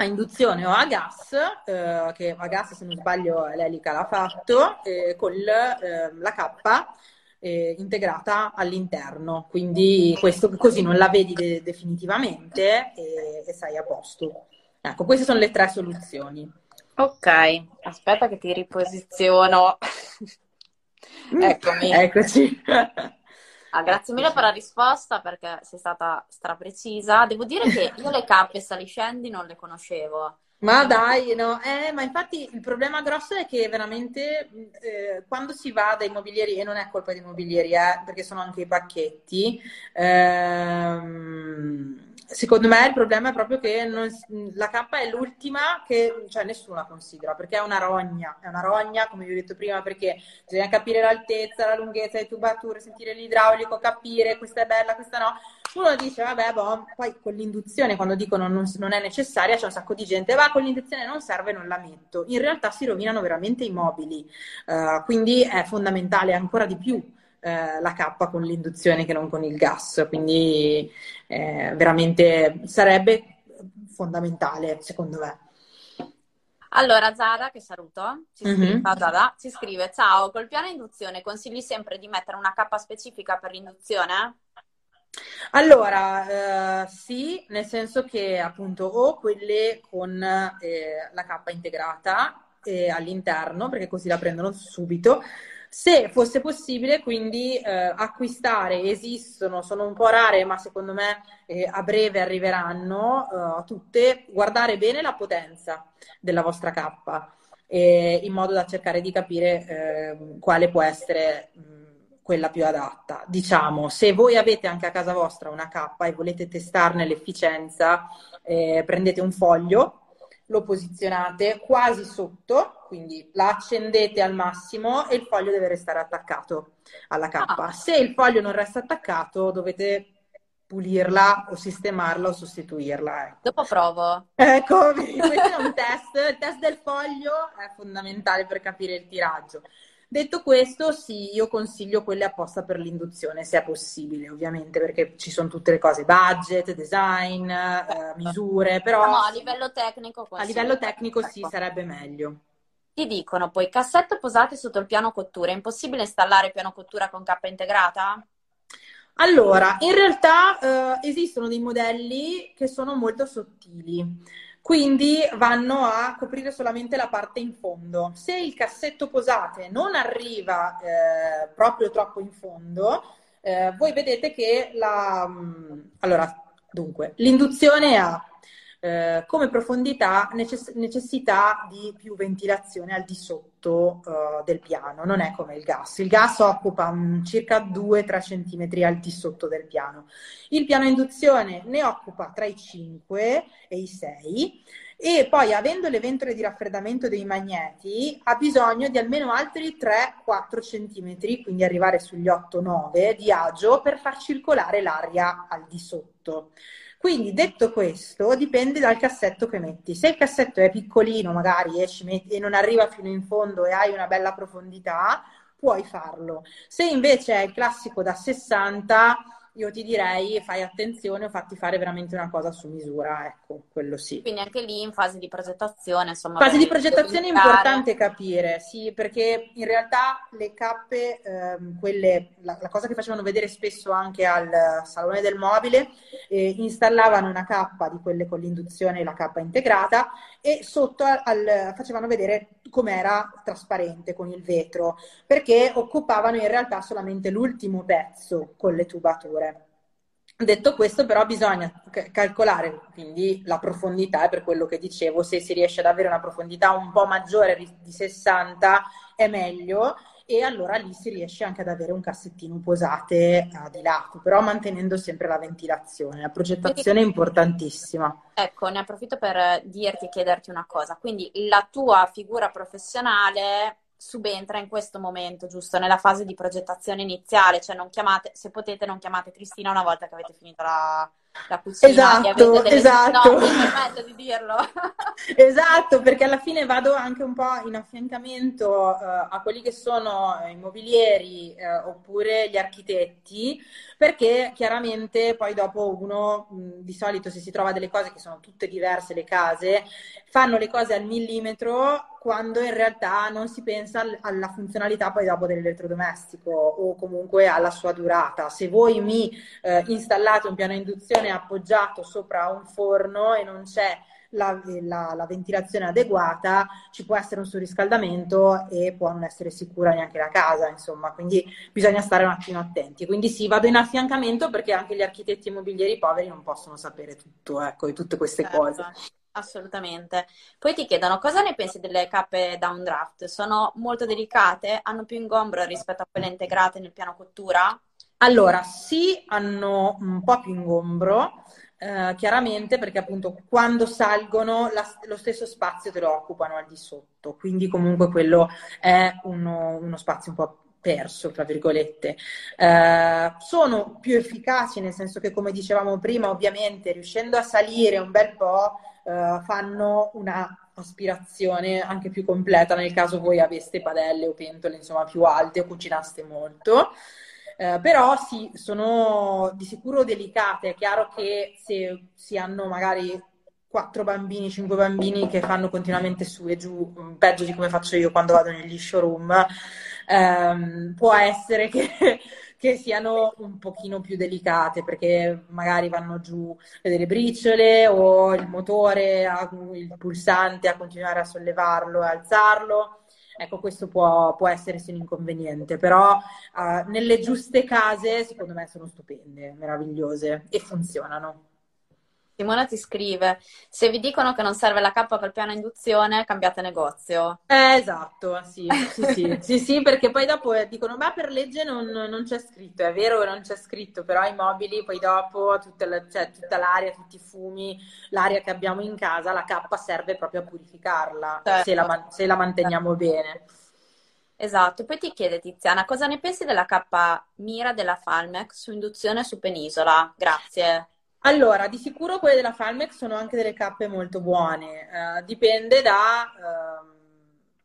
a induzione o a gas, eh, che a gas se non sbaglio l'elica l'ha fatto, eh, con eh, la cappa integrata all'interno. Quindi questo così non la vedi de- definitivamente e, e sei a posto. Ecco, queste sono le tre soluzioni. Ok, aspetta che ti riposiziono. Eccomi. Eccoci. Ah, grazie mille per la risposta perché sei stata straprecisa. Devo dire che io le cappe saliscendi non le conoscevo. Ma dai, no, eh, ma infatti il problema grosso è che veramente eh, quando si va dai mobilieri, e non è colpa dei mobilieri, eh, perché sono anche i pacchetti, ehm, Secondo me il problema è proprio che non, la K è l'ultima che cioè, nessuno la considera perché è una rogna, è una rogna come vi ho detto prima perché bisogna capire l'altezza, la lunghezza, le tubature, sentire l'idraulico, capire questa è bella, questa no. Uno dice vabbè, boh, poi con l'induzione quando dicono non, non è necessaria c'è un sacco di gente, va con l'induzione non serve, non la metto. In realtà si rovinano veramente i mobili, uh, quindi è fondamentale ancora di più eh, la cappa con l'induzione che non con il gas, quindi eh, veramente sarebbe fondamentale, secondo me. Allora, Zara, che saluto, ci scrive, mm-hmm. Zara, ci scrive, ciao, col piano induzione consigli sempre di mettere una cappa specifica per l'induzione? Allora, eh, sì, nel senso che appunto o quelle con eh, la cappa integrata eh, all'interno, perché così la prendono subito, se fosse possibile, quindi eh, acquistare, esistono, sono un po' rare, ma secondo me eh, a breve arriveranno eh, tutte, guardare bene la potenza della vostra cappa, in modo da cercare di capire ehm, quale può essere mh, quella più adatta. Diciamo, se voi avete anche a casa vostra una cappa e volete testarne l'efficienza, eh, prendete un foglio lo posizionate quasi sotto, quindi la accendete al massimo e il foglio deve restare attaccato alla cappa. Ah. Se il foglio non resta attaccato, dovete pulirla o sistemarla o sostituirla. Ecco. Dopo provo. Ecco, questo è un test. Il test del foglio è fondamentale per capire il tiraggio. Detto questo, sì, io consiglio quelle apposta per l'induzione, se è possibile, ovviamente, perché ci sono tutte le cose, budget, design, eh, misure, però... No, a livello tecnico... A livello tecnico sì, ecco. sarebbe meglio. Ti dicono poi, cassette posate sotto il piano cottura, è impossibile installare piano cottura con cappa integrata? Allora, in realtà eh, esistono dei modelli che sono molto sottili. Quindi vanno a coprire solamente la parte in fondo. Se il cassetto posate non arriva eh, proprio troppo in fondo, eh, voi vedete che la... Mm, allora, dunque, l'induzione ha eh, come profondità necess- necessità di più ventilazione al di sotto uh, del piano, non è come il gas. Il gas occupa um, circa 2-3 cm al di sotto del piano. Il piano induzione ne occupa tra i 5 e i 6 e poi avendo le ventole di raffreddamento dei magneti ha bisogno di almeno altri 3-4 cm, quindi arrivare sugli 8-9 di agio per far circolare l'aria al di sotto. Quindi detto questo, dipende dal cassetto che metti. Se il cassetto è piccolino, magari, e, metti, e non arriva fino in fondo e hai una bella profondità, puoi farlo. Se invece è il classico da 60, io ti direi fai attenzione o fatti fare veramente una cosa su misura, ecco, quello sì. Quindi anche lì in fase di progettazione, insomma. Fase di progettazione è importante capire, sì, perché in realtà le cappe, ehm, quelle, la, la, cosa che facevano vedere spesso anche al salone del mobile, eh, installavano una cappa di quelle con l'induzione e la cappa integrata e sotto al, facevano vedere com'era trasparente con il vetro, perché occupavano in realtà solamente l'ultimo pezzo con le tubature. Detto questo, però, bisogna calcolare quindi la profondità, per quello che dicevo, se si riesce ad avere una profondità un po' maggiore di 60 è meglio, e allora lì si riesce anche ad avere un cassettino posate uh, di lato, però mantenendo sempre la ventilazione. La progettazione è importantissima. Ecco, ne approfitto per dirti e chiederti una cosa. Quindi la tua figura professionale subentra in questo momento, giusto? Nella fase di progettazione iniziale, cioè non chiamate, se potete non chiamate Cristina una volta che avete finito la, la cucina esatto, esatto. No, mi permetto di dirlo. esatto, perché alla fine vado anche un po' in affiancamento uh, a quelli che sono immobilieri uh, oppure gli architetti, perché chiaramente poi dopo uno mh, di solito se si trova delle cose che sono tutte diverse le case, fanno le cose al millimetro quando in realtà non si pensa alla funzionalità poi dopo dell'elettrodomestico o comunque alla sua durata. Se voi mi eh, installate un piano induzione appoggiato sopra un forno e non c'è la, la, la, ventilazione adeguata, ci può essere un surriscaldamento e può non essere sicura neanche la casa, insomma, quindi bisogna stare un attimo attenti. Quindi sì, vado in affiancamento perché anche gli architetti immobilieri poveri non possono sapere tutto, ecco, di tutte queste certo. cose. Assolutamente. Poi ti chiedono cosa ne pensi delle cappe downdraft? Sono molto delicate? Hanno più ingombro rispetto a quelle integrate nel piano cottura? Allora, sì, hanno un po' più ingombro, eh, chiaramente perché appunto quando salgono la, lo stesso spazio te lo occupano al di sotto, quindi comunque quello è uno, uno spazio un po' perso, tra virgolette. Eh, sono più efficaci nel senso che, come dicevamo prima, ovviamente riuscendo a salire un bel po', eh, fanno una aspirazione anche più completa nel caso voi aveste padelle o pentole insomma più alte o cucinaste molto. Eh, però sì, sono di sicuro delicate. È chiaro che se si hanno magari quattro bambini, cinque bambini che fanno continuamente su e giù, mm, peggio di come faccio io quando vado negli showroom, ehm, può essere che, che, siano un pochino più delicate perché magari vanno giù delle briciole o il motore, il pulsante a continuare a sollevarlo e alzarlo. Ecco, questo può, può essere un inconveniente, però uh, nelle giuste case secondo me sono stupende, meravigliose e funzionano. Simona ti scrive: Se vi dicono che non serve la K col piano induzione, cambiate negozio. Eh, esatto, sì, sì, sì, sì, sì, perché poi dopo eh, dicono: Ma per legge non, non, c'è scritto. È vero che non c'è scritto, però i mobili, poi dopo, tutta, la, cioè, tutta l'aria, tutti i fumi, l'aria che abbiamo in casa, la K serve proprio a purificarla certo. se, la, se la manteniamo certo. bene. Esatto, poi ti chiede Tiziana, cosa ne pensi della K Mira della Falmec su induzione su penisola? Grazie. Allora, di sicuro quelle della Falmex sono anche delle cappe molto buone, uh, dipende da, uh,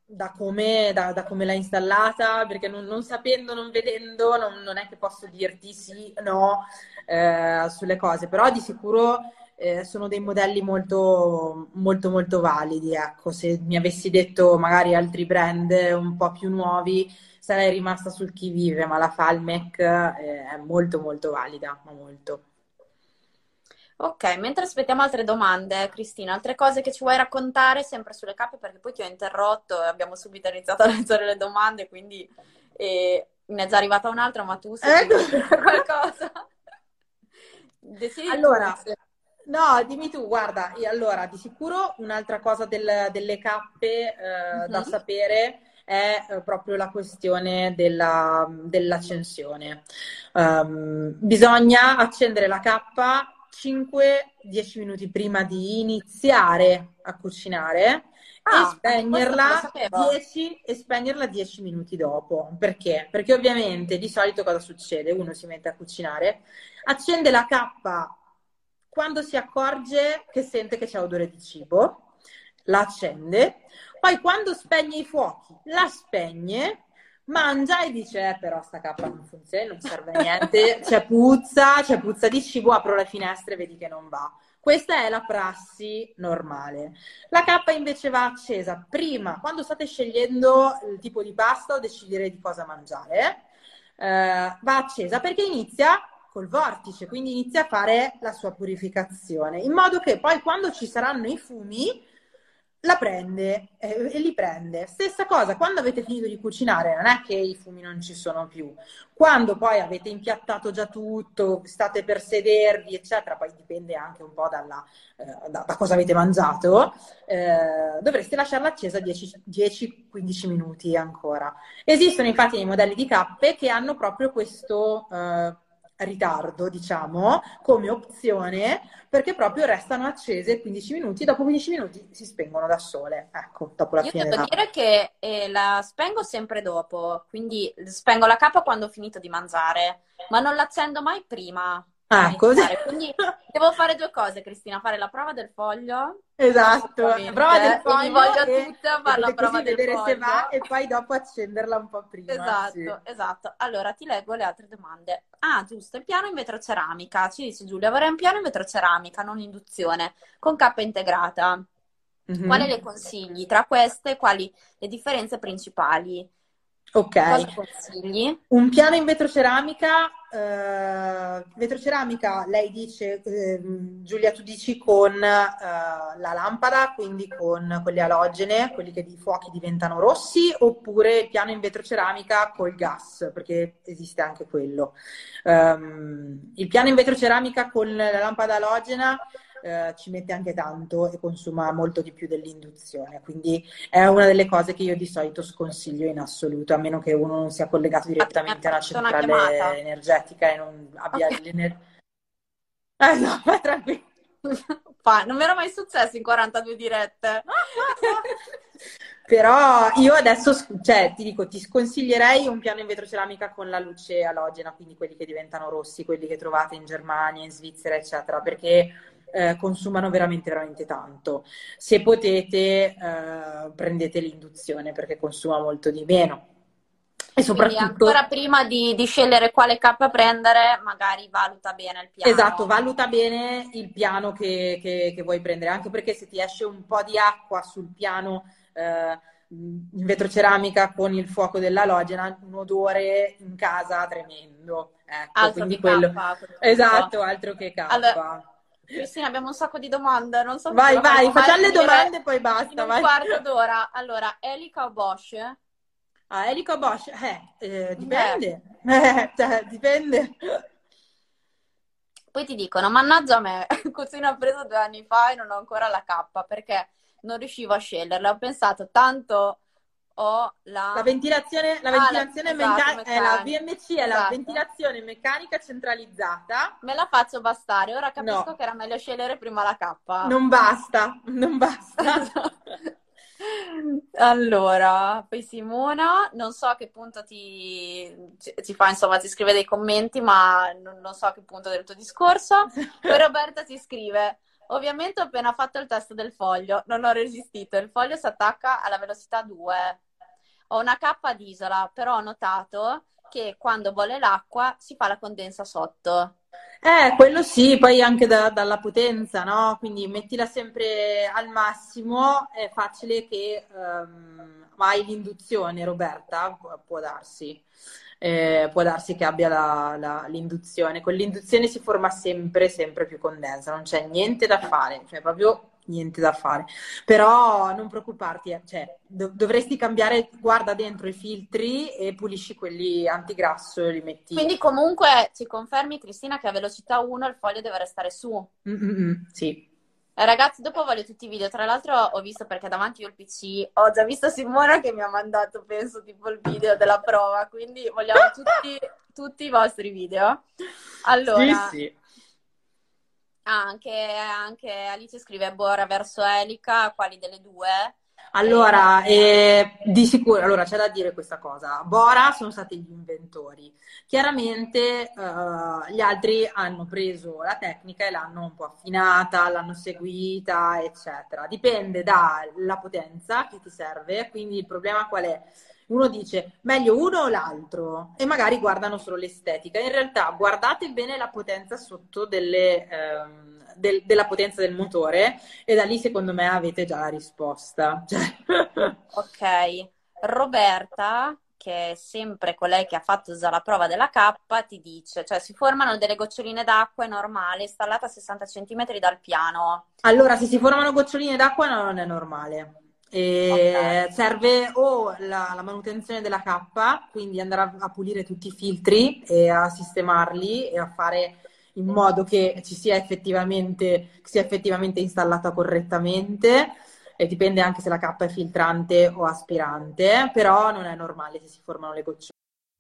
da, come, da, da, come, l'hai installata, perché non, non sapendo, non vedendo, non, non, è che posso dirti sì, no uh, sulle cose, però di sicuro eh, sono dei modelli molto, molto, molto validi. Ecco, se mi avessi detto magari altri brand un po' più nuovi, sarei rimasta sul chi vive, ma la Falmec eh, è molto, molto valida, ma molto. Ok, mentre aspettiamo altre domande, Cristina, altre cose che ci vuoi raccontare sempre sulle cappe perché poi ti ho interrotto e abbiamo subito iniziato a leggere le domande, quindi eh, ne è già arrivata un'altra, ma tu sai ecco. qualcosa? Decidi allora, no, dimmi tu, guarda, allora, di sicuro un'altra cosa del, delle cappe eh, uh-huh. da mhm. sapere è eh, proprio la questione della, dell'accensione. Um, bisogna accendere la cappa 5-10 minuti prima di iniziare a cucinare ah, e, spegnerla 10, e spegnerla 10 minuti dopo. Perché? Perché ovviamente di solito cosa succede? Uno si mette a cucinare, accende la cappa quando si accorge che sente che c'è odore di cibo, la accende, poi quando spegne i fuochi, la spegne mangia e dice eh, però sta cappa non funziona, non serve a niente, c'è puzza, c'è puzza di cibo, apro le finestre e vedi che non va. Questa è la prassi normale. La cappa invece va accesa prima, quando state scegliendo il tipo di pasta o decidere di cosa mangiare, eh, va accesa perché inizia col vortice, quindi inizia a fare la sua purificazione, in modo che poi quando ci saranno i fumi la prende eh, e li prende. Stessa cosa, quando avete finito di cucinare, non è che i fumi non ci sono più. Quando poi avete impiattato già tutto, state per sedervi, eccetera, poi dipende anche un po' dalla, eh, da, da, cosa avete mangiato, eh, dovreste lasciarla accesa 10-15 minuti ancora. Esistono infatti dei modelli di cappe che hanno proprio questo eh, ritardo, diciamo, come opzione, perché proprio restano accese 15 minuti dopo 15 minuti si spengono da sole. Ecco, dopo la Io fine devo della... dire che eh, la spengo sempre dopo, quindi spengo la cappa quando ho finito di mangiare, ma non l'accendo mai prima. Ah, così. Quindi devo fare due cose, Cristina, fare la prova del foglio. Esatto, la prova del foglio. voglio e, tutta fare la prova del vedere foglio. se va e poi dopo accenderla un po' prima. Esatto, sì. esatto. Allora ti leggo le altre domande. Ah, giusto, il piano in vetroceramica. Ci dice Giulia, vorrei un piano in vetroceramica, non induzione, con cappa integrata. Mm-hmm. Quali le consigli? Tra queste, quali le differenze principali? Ok. Cosa consigli? Un piano in vetroceramica, eh, vetroceramica, lei dice, eh, Giulia, tu dici con eh, la lampada, quindi con quelle alogene, quelli che i fuochi diventano rossi, oppure il piano in vetroceramica col gas, perché esiste anche quello. Um, il piano in vetroceramica con la lampada alogena eh, ci mette anche tanto e consuma molto di più dell'induzione. Quindi è una delle cose che io di solito sconsiglio in assoluto, a meno che uno non sia collegato direttamente alla centrale energetica e non abbia okay. l'energia. Eh no, ma tranquillo. non mi era mai successo in 42 dirette. Però io adesso, cioè, ti dico, ti sconsiglierei un piano in vetroceramica con la luce alogena, quindi quelli che diventano rossi, quelli che trovate in Germania, in Svizzera, eccetera, perché eh, consumano veramente, veramente tanto. Se potete, eh, prendete l'induzione perché consuma molto di meno. E soprattutto... Quindi ancora prima di, di, scegliere quale K prendere, magari valuta bene il piano. Esatto, valuta bene il piano che, che, che vuoi prendere, anche perché se ti esce un po' di acqua sul piano eh, in vetroceramica con il fuoco dell'alogena, un odore in casa tremendo. Ecco, altro che quello... K. Esatto, altro che K. Allora... Cristina, abbiamo un sacco di domande. Non so vai, vai, facciamo le domande e poi basta. In un vai. quarto d'ora. Allora, Elica o Bosch? Ah, Elica Bosch, eh, eh dipende, eh, cioè, dipende. Poi ti dicono, mannaggia a me, cucina ho preso due anni fa e non ho ancora la K perché non riuscivo a sceglierla. Ho pensato, tanto ho la... La ventilazione, la ventilazione ah, la, meccanica, esatto, è la VMC, è la esatto. ventilazione meccanica centralizzata. Me la faccio bastare, ora capisco no. che era meglio scegliere prima la K. Non basta, non basta. Allora, poi Simona, non so a che punto ti, ti fa, insomma, ti scrive dei commenti, ma non, non so a che punto del tuo discorso. Poi Roberta ti scrive, ovviamente ho appena fatto il test del foglio, non ho resistito, il foglio si attacca alla velocità 2. Ho una K ad isola, però ho notato che quando bolle l'acqua si fa la condensa sotto. Eh, quello sì, poi anche da, dalla potenza, no? Quindi mettila sempre al massimo, è facile che um, hai l'induzione, Roberta, può darsi. Eh, può darsi che abbia la, la, l'induzione. Con l'induzione si forma sempre, sempre più condensa, non c'è niente da fare, cioè proprio niente da fare. Però non preoccuparti, eh, cioè, dov- dovresti cambiare, guarda dentro i filtri e pulisci quelli antigrasso e li metti. Quindi comunque ci confermi Cristina che a velocità 1 il foglio deve restare su? Mm-mm, sì. Eh, ragazzi, dopo voglio tutti i video. Tra l'altro ho visto perché davanti ho il PC, ho già visto Simona che mi ha mandato, penso, tipo il video della prova, quindi vogliamo tutti, tutti i vostri video. Allora, sì, sì. Anche, anche Alice scrive Bora verso Elica, quali delle due? Allora, eh, di sicuro, allora c'è da dire questa cosa. Bora sono stati gli inventori. Chiaramente uh, gli altri hanno preso la tecnica e l'hanno un po' affinata, l'hanno seguita, eccetera. Dipende dalla potenza che ti serve, quindi il problema qual è? Uno dice meglio uno o l'altro e magari guardano solo l'estetica. In realtà guardate bene la potenza sotto delle, ehm, del, della potenza del motore e da lì secondo me avete già la risposta. Cioè... ok, Roberta che è sempre colei che ha fatto già la prova della K, ti dice, cioè si formano delle goccioline d'acqua, è normale, installata a 60 cm dal piano. Allora, se si formano goccioline d'acqua non è normale. Okay. Serve o la, la, manutenzione della K, quindi andare a, a, pulire tutti i filtri e a sistemarli e a fare in modo che ci sia effettivamente, sia effettivamente installata correttamente. E dipende anche se la K è filtrante o aspirante, però non è normale se si formano le gocciole.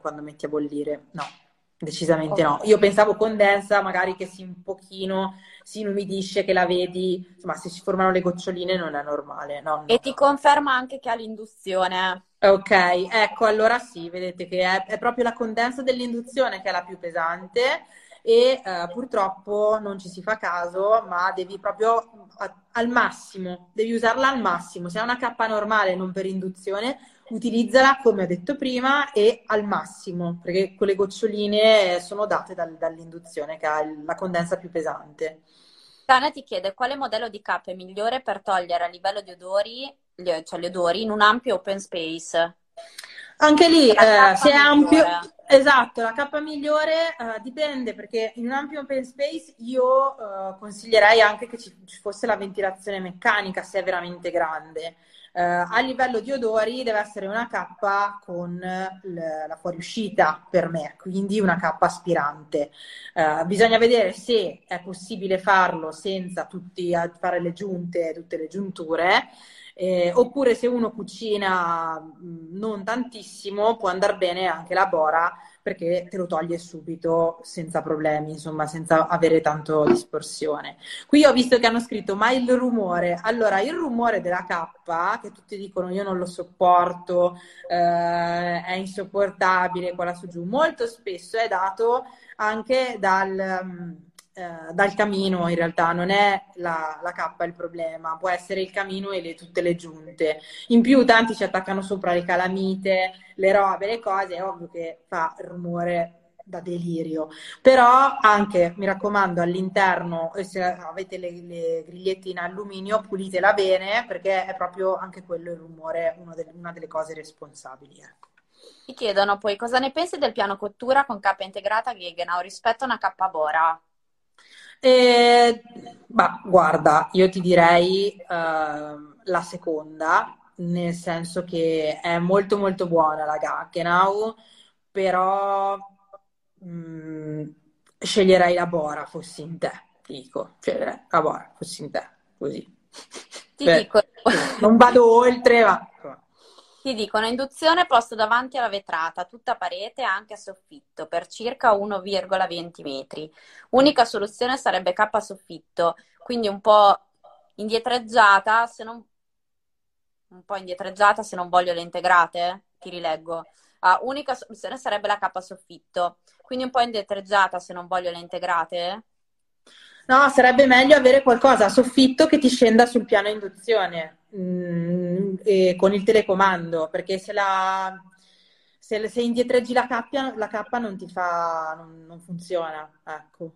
Quando metti a bollire. No, decisamente no. Io pensavo condensa, magari che si un pochino si inumidisce, che la vedi, insomma, se si formano le goccioline non è normale. No, no. E ti conferma anche che ha l'induzione. Ok, ecco, allora sì, vedete che è, è proprio la condensa dell'induzione che è la più pesante e eh, purtroppo non ci si fa caso, ma devi proprio a, al massimo, devi usarla al massimo. Se è una cappa normale, non per induzione, utilizzala come ho detto prima e al massimo, perché quelle goccioline sono date dal, dall'induzione che ha la condensa più pesante. Tana ti chiede quale modello di cap è migliore per togliere a livello di odori, cioè gli odori, in un ampio open space. Anche lì, eh, se è ampio, esatto, la cappa migliore eh, dipende perché in un ampio open space io eh, consiglierei anche che ci, ci, fosse la ventilazione meccanica se è veramente grande. Eh, a livello di odori deve essere una cappa con l- la fuoriuscita per me, quindi una cappa aspirante. Eh, bisogna vedere se è possibile farlo senza tutti fare le giunte, tutte le giunture. Eh, oppure se uno cucina mm, non tantissimo può andare bene anche la bora perché te lo toglie subito senza problemi, insomma, senza avere tanto distorsione. Qui ho visto che hanno scritto ma il rumore. Allora, il rumore della cappa, che tutti dicono io non lo sopporto, eh, è insopportabile, qua su giù, molto spesso è dato anche dal mm, eh, dal camino in realtà, non è la, la cappa il problema, può essere il camino e le, tutte le giunte. In più tanti ci attaccano sopra le calamite, le robe, le cose, è ovvio che fa rumore da delirio. Però anche, mi raccomando, all'interno, se avete le, le grigliette in alluminio, pulitela bene perché è proprio anche quello il rumore, delle, una delle cose responsabili. Ecco. Ti chiedono poi cosa ne pensi del piano cottura con cappa integrata Gegenau rispetto a una cappa Bora? Eh, bah, guarda, io ti direi uh, la seconda, nel senso che è molto molto buona la Gaggenau, però mh, mm, sceglierei la Bora fossi in te, dico, sceglierei la Bora fossi in te, così. Ti Beh, dico... Non vado oltre, ma ti dicono induzione posto davanti alla vetrata, tutta parete anche a soffitto, per circa 1,20 metri. Unica soluzione sarebbe K soffitto, quindi un po' indietreggiata, se non un po' indietreggiata se non voglio le integrate, ti rileggo. Uh, unica soluzione sarebbe la K soffitto, quindi un po' indietreggiata se non voglio le integrate. No, sarebbe meglio avere qualcosa a soffitto che ti scenda sul piano induzione mh, mm, con il telecomando, perché se, la, se, se indietreggi la K, la K non ti fa, non, non funziona, ecco.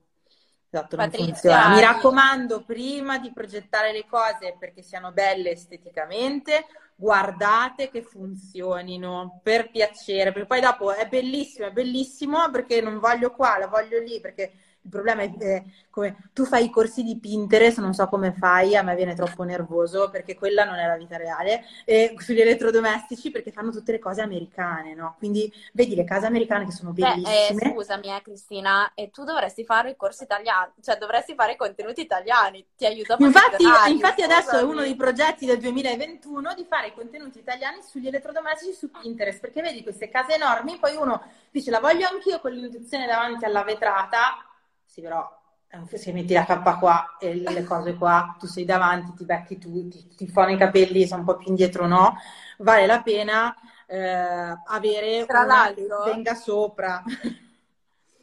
Esatto, Patrizia. Mi raccomando, prima di progettare le cose perché siano belle esteticamente, guardate che funzionino per piacere, perché poi dopo è bellissimo, è bellissimo perché non voglio qua, la voglio lì, perché il problema è eh, come tu fai i corsi di Pinterest, non so come fai, a me viene troppo nervoso perché quella non è la vita reale, e sugli elettrodomestici perché fanno tutte le cose americane, no? Quindi vedi le case americane che sono bellissime. Beh, eh, scusami, eh, Cristina, e tu dovresti fare i corsi italiani, cioè dovresti fare i contenuti italiani, ti aiuta a Infatti, infatti adesso è uno dei progetti del 2021 di fare i contenuti italiani sugli elettrodomestici su Pinterest, perché vedi queste case enormi, poi uno dice la voglio anch'io con l'induzione davanti alla vetrata, sì, però se metti la cappa qua e le cose qua, tu sei davanti, ti becchi tu, ti, ti foni i capelli, sei un po' più indietro, no? Vale la pena eh, avere Tra una venga sopra.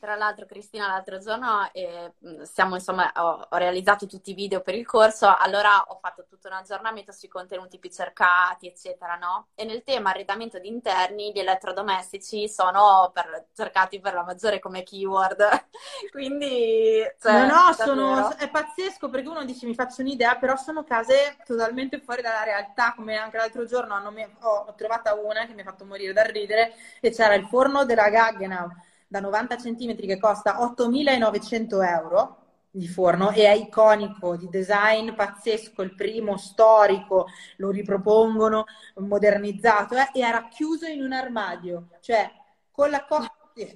Tra l'altro, Cristina, l'altro giorno eh, siamo, insomma, ho, ho, realizzato tutti i video per il corso, allora ho fatto tutto un aggiornamento sui contenuti più cercati, eccetera, no? E nel tema arredamento di interni, gli elettrodomestici sono per, cercati per la maggiore come keyword. Quindi, cioè, no, no, sono, è pazzesco perché uno dice mi faccio un'idea, però sono case totalmente fuori dalla realtà, come anche l'altro giorno hanno, ho, ho trovata una che mi ha fatto morire da ridere e c'era il forno della Gaggenau da 90 cm che costa 8.900 euro di forno e è iconico, di design pazzesco, il primo storico, lo ripropongono modernizzato eh, e era chiuso in un armadio, cioè con la coppia,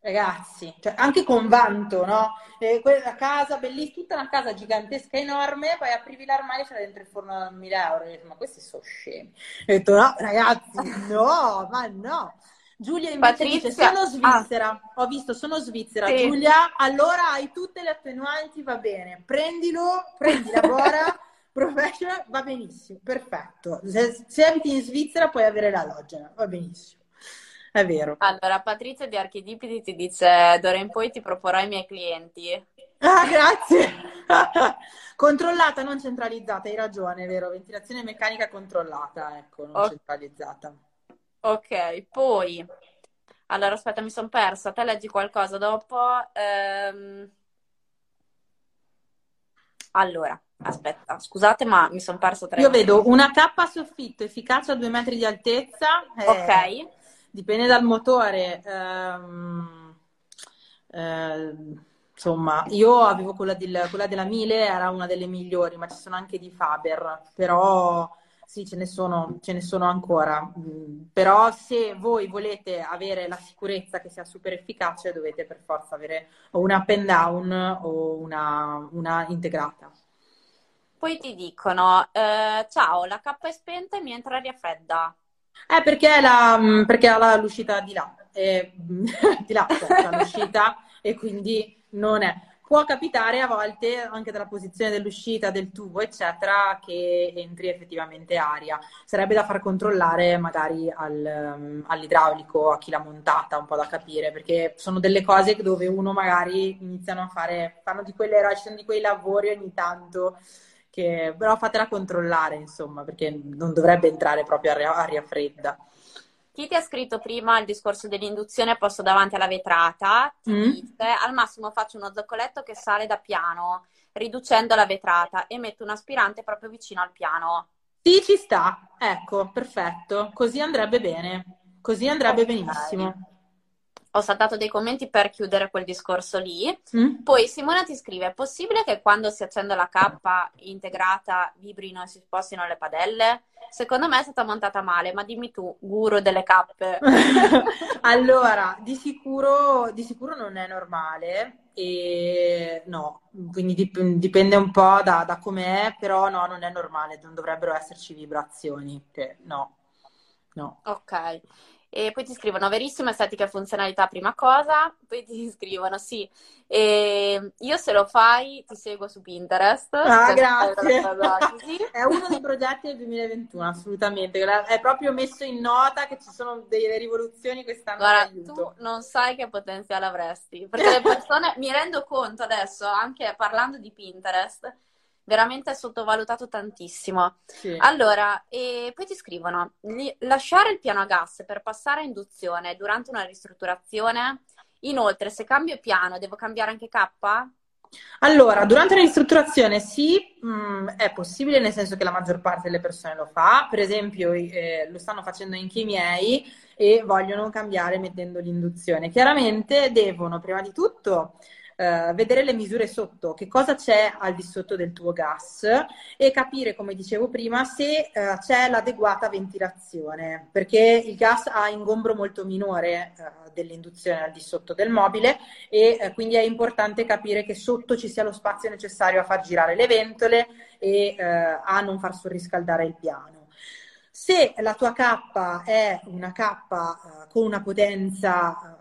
ragazzi, cioè, anche con vanto, no? E quella casa bellissima, tutta una casa gigantesca, enorme, poi aprivi l'armadio e c'era dentro il forno da 1000 euro, detto, ma questi sono scemi. ho detto, no, ragazzi, no, ma no. Giulia invece Patrizia. dice sono svizzera, ah. ho visto sono svizzera. Sì. Giulia, allora hai tutte le attenuanti, va bene. Prendilo, prendi la bora, professional, va benissimo, perfetto. Se, se abiti in Svizzera puoi avere la loggia, va benissimo. È vero. Allora, Patrizia di Archidipiti ti dice d'ora in poi ti proporrò i miei clienti. Ah, grazie. controllata, non centralizzata, hai ragione, è vero. Ventilazione meccanica controllata, ecco, non okay. centralizzata. Ok, poi... Allora, aspetta, mi sono persa. Te leggi qualcosa dopo? Ehm... Allora, Aspetta, scusate, ma mi sono perso tre. Io vedo una K a soffitto, efficacia a due metri di altezza. Eh, ok. Dipende dal motore. Ehm, eh, insomma, io avevo quella, del, quella della Mille, era una delle migliori, ma ci sono anche di Faber, però sì, ce ne sono, ce ne sono ancora. Mm, però se voi volete avere la sicurezza che sia super efficace, dovete per forza avere o una up and down o una, una integrata. Poi ti dicono, eh, ciao, la K è spenta e mi entra aria fredda. Eh, perché, la, mm, perché ha la, l'uscita di là, eh, di là c'è l'uscita e quindi non è. Può capitare a volte anche dalla posizione dell'uscita del tubo, eccetera, che entri effettivamente aria. Sarebbe da far controllare magari al, um, all'idraulico, a chi l'ha montata, un po' da capire, perché sono delle cose dove uno magari iniziano a fare, fanno di quelle, sono di quei lavori ogni tanto che però fatela controllare, insomma, perché non dovrebbe entrare proprio aria, aria fredda. Chi ti ha scritto prima il discorso dell'induzione posto davanti alla vetrata ti mm. dice al massimo faccio uno zoccoletto che sale da piano riducendo la vetrata e metto un aspirante proprio vicino al piano. Sì, ci sta. Ecco, perfetto. Così andrebbe bene. Così andrebbe benissimo ho saltato dei commenti per chiudere quel discorso lì. Mm. Poi Simona ti scrive: è possibile che quando si accende la K integrata vibrino e si spostino le padelle? Secondo me è stata montata male, ma dimmi tu, guru delle cappe. allora, di sicuro, di sicuro non è normale. E no, quindi dip- dipende un po' da, da com'è, però no, non è normale, non dovrebbero esserci vibrazioni. Che, no, no. Ok. E poi ti scrivono verissima estetica e funzionalità, prima cosa. Poi ti scrivono sì, e io se lo fai ti seguo su Pinterest. Ah, grazie. È uno dei progetti del 2021, assolutamente. È proprio messo in nota che ci sono delle rivoluzioni quest'anno. Guarda, tu non sai che potenziale avresti. Perché le persone, mi rendo conto adesso, anche parlando di Pinterest, veramente sottovalutato tantissimo. Sì. Allora, e poi ti scrivono, lasciare il piano a gas per passare a induzione durante una ristrutturazione, inoltre se cambio piano devo cambiare anche K? Allora, durante la ristrutturazione sì, mh, mm, è possibile nel senso che la maggior parte delle persone lo fa, per esempio eh, lo stanno facendo anche i miei e vogliono cambiare mettendo l'induzione. Chiaramente devono prima di tutto eh, vedere le misure sotto, che cosa c'è al di sotto del tuo gas e capire, come dicevo prima, se eh, c'è l'adeguata ventilazione, perché il gas ha ingombro molto minore eh, dell'induzione al di sotto del mobile e eh, quindi è importante capire che sotto ci sia lo spazio necessario a far girare le ventole e eh, a non far surriscaldare il piano. Se la tua K è una K con una potenza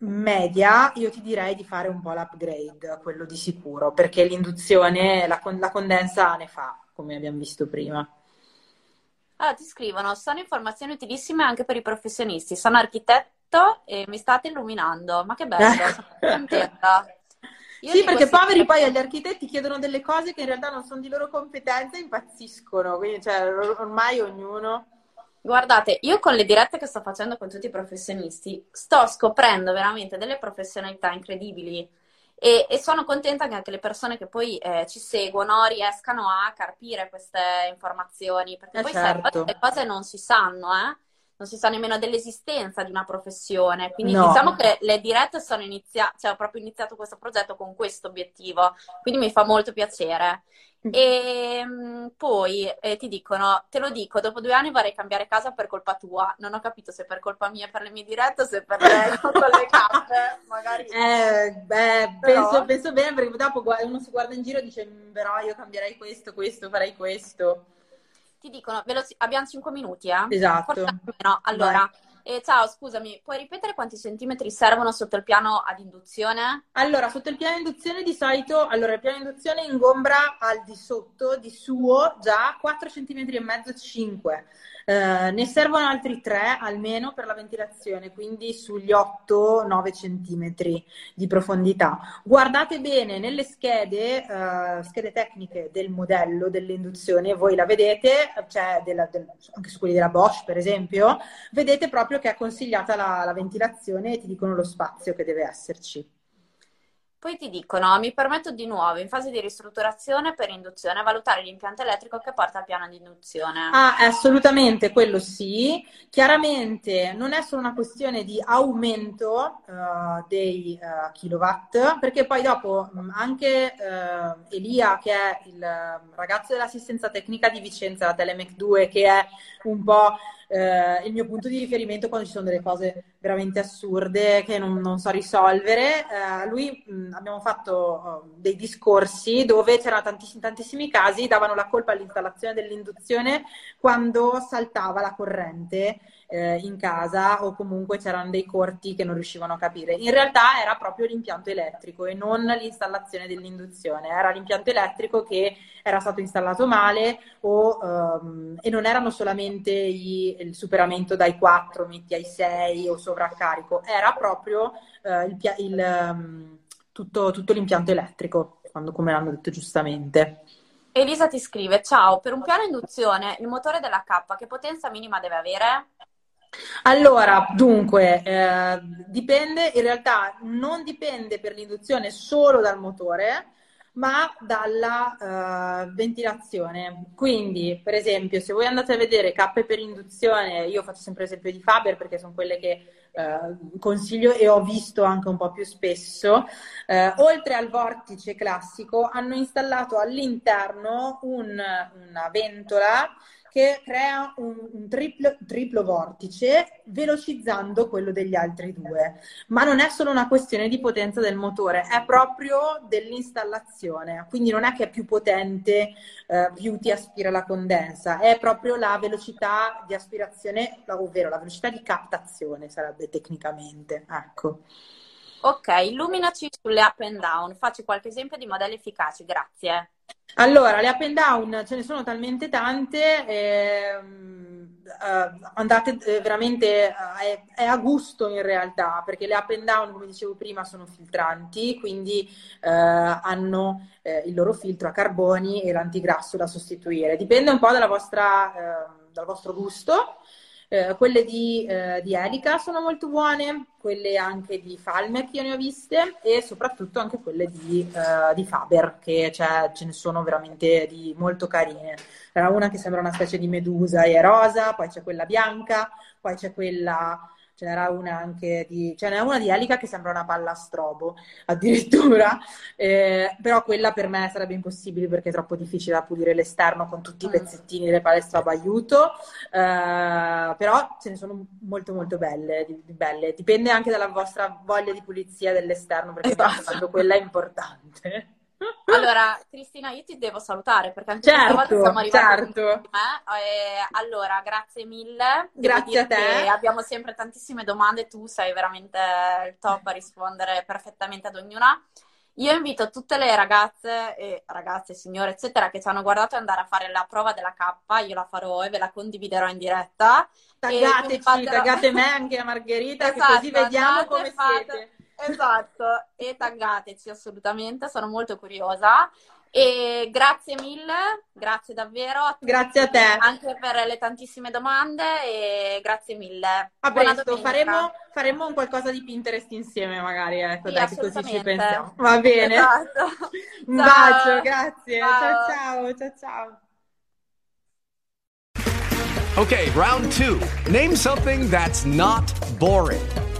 media, io ti direi di fare un po' l'upgrade, quello di sicuro, perché l'induzione, la, la condensa ne fa, come abbiamo visto prima. Allora, ti scrivono, sono informazioni utilissime anche per i professionisti. Sono architetto e mi state illuminando. Ma che bello, sono contenta. Io sì, perché poveri poi agli architetti chiedono delle cose che in realtà non sono di loro competenza e impazziscono. Quindi, cioè, ormai ognuno Guardate, io con le dirette che sto facendo con tutti i professionisti sto scoprendo veramente delle professionalità incredibili e, e sono contenta che anche le persone che poi eh, ci seguono riescano a carpire queste informazioni, perché eh poi certo. le cose non si sanno, eh? Non si sa nemmeno dell'esistenza di una professione. Quindi no. diciamo che le dirette sono iniziate, cioè ho proprio iniziato questo progetto con questo obiettivo, quindi mi fa molto piacere. Mm. E um, poi eh, ti dicono, te lo dico, dopo due anni vorrei cambiare casa per colpa tua. Non ho capito se per colpa mia per le mie dirette o se per le, con le cappe, magari. Eh, beh, Però... penso, penso bene perché dopo uno si guarda in giro e dice, mm, però io cambierei questo, questo, farei questo ti dicono, veloci- abbiamo 5 minuti, eh? Esatto. No, allora, eh, ciao, scusami, puoi ripetere quanti centimetri servono sotto il piano ad induzione? Allora, sotto il piano ad induzione di solito, allora il piano ad induzione ingombra al di sotto, di suo, già 4 cm e mezzo, 5 eh, ne servono altri tre almeno per la ventilazione, quindi sugli 8-9 centimetri di profondità. Guardate bene nelle schede, uh, schede tecniche del modello dell'induzione, voi la vedete, c'è della, del, anche su quelli della Bosch per esempio, vedete proprio che è consigliata la, la ventilazione e ti dicono lo spazio che deve esserci. Poi ti dicono, mi permetto di nuovo, in fase di ristrutturazione per induzione, valutare l'impianto elettrico che porta al piano di induzione. Ah, assolutamente, quello sì. Chiaramente non è solo una questione di aumento uh, dei uh, kilowatt, perché poi dopo mm, anche uh, Elia, che è il ragazzo dell'assistenza tecnica di Vicenza, la Telemec 2, che è un po' eh, il mio punto di riferimento quando ci sono delle cose veramente assurde che non, non so risolvere. Eh, lui mh, abbiamo fatto oh, dei discorsi dove c'erano tantissimi, tantissimi casi, davano la colpa all'installazione dell'induzione quando saltava la corrente eh, in casa o comunque c'erano dei corti che non riuscivano a capire. In realtà era proprio l'impianto elettrico e non l'installazione dell'induzione, era l'impianto elettrico che era stato installato male o, um, e non erano solamente i, il superamento dai 4 metti ai 6 o sovraccarico, era proprio uh, il, il, um, tutto, tutto l'impianto elettrico, quando, come l'hanno detto giustamente. Elisa ti scrive: Ciao, per un piano induzione, il motore della K che potenza minima deve avere? Allora, dunque, eh, dipende, in realtà non dipende per l'induzione solo dal motore, ma dalla uh, ventilazione. Quindi, per esempio, se voi andate a vedere cappe per induzione, io faccio sempre l'esempio di Faber perché sono quelle che uh, consiglio e ho visto anche un po' più spesso, uh, oltre al vortice classico, hanno installato all'interno un, una ventola che crea un, un triplo, triplo, vortice velocizzando quello degli altri due. Ma non è solo una questione di potenza del motore, è proprio dell'installazione. Quindi non è che è più potente, eh, più ti aspira la condensa, è proprio la velocità di aspirazione, ovvero la velocità di captazione sarebbe tecnicamente. Ecco. Ok, illuminaci sulle up and down. Facci qualche esempio di modelli efficaci, grazie. Allora, le up and down ce ne sono talmente tante, ehm, eh, andate eh, veramente, eh, è, a gusto in realtà, perché le up and down, come dicevo prima, sono filtranti, quindi eh, hanno eh, il loro filtro a carboni e l'antigrasso da sostituire. Dipende un po' vostra, ehm, dal vostro gusto. Eh, quelle di, eh, di, Elica sono molto buone, quelle anche di Falmec io ne ho viste e soprattutto anche quelle di, eh, di Faber, che cioè, ce ne sono veramente di molto carine. Era una che sembra una specie di medusa e è rosa, poi c'è quella bianca, poi c'è quella ce n'era una anche di, ce n'era una di Elica che sembra una palla a strobo addirittura, eh, però quella per me sarebbe impossibile perché è troppo difficile da pulire l'esterno con tutti i mm. pezzettini delle palle a strobo aiuto, eh, però ce ne sono molto molto belle, di, di belle, dipende anche dalla vostra voglia di pulizia dell'esterno perché esatto. quella è importante. Allora, Cristina, io ti devo salutare perché anche certo, questa volta siamo arrivati certo. eh, allora, grazie mille. Grazie a te. Abbiamo sempre tantissime domande, tu sei veramente il top a rispondere perfettamente ad ognuna. Io invito tutte le ragazze e ragazze, signore, eccetera, che ci hanno guardato ad andare a fare la prova della K. Io la farò e ve la condividerò in diretta. Taggateci, fatelo... taggate me anche a Margherita, esatto, così vediamo come fate... siete. Esatto, e taggateci assolutamente, sono molto curiosa. E grazie mille, grazie davvero. A grazie a te. Anche per le tantissime domande e grazie mille. A presto, faremo, faremo, un qualcosa di Pinterest insieme magari, ecco, sì, dai, così ci pensiamo. Va bene. Esatto. un bacio, grazie. Ciao ciao, ciao ciao. Ok, round two. Name something that's not boring.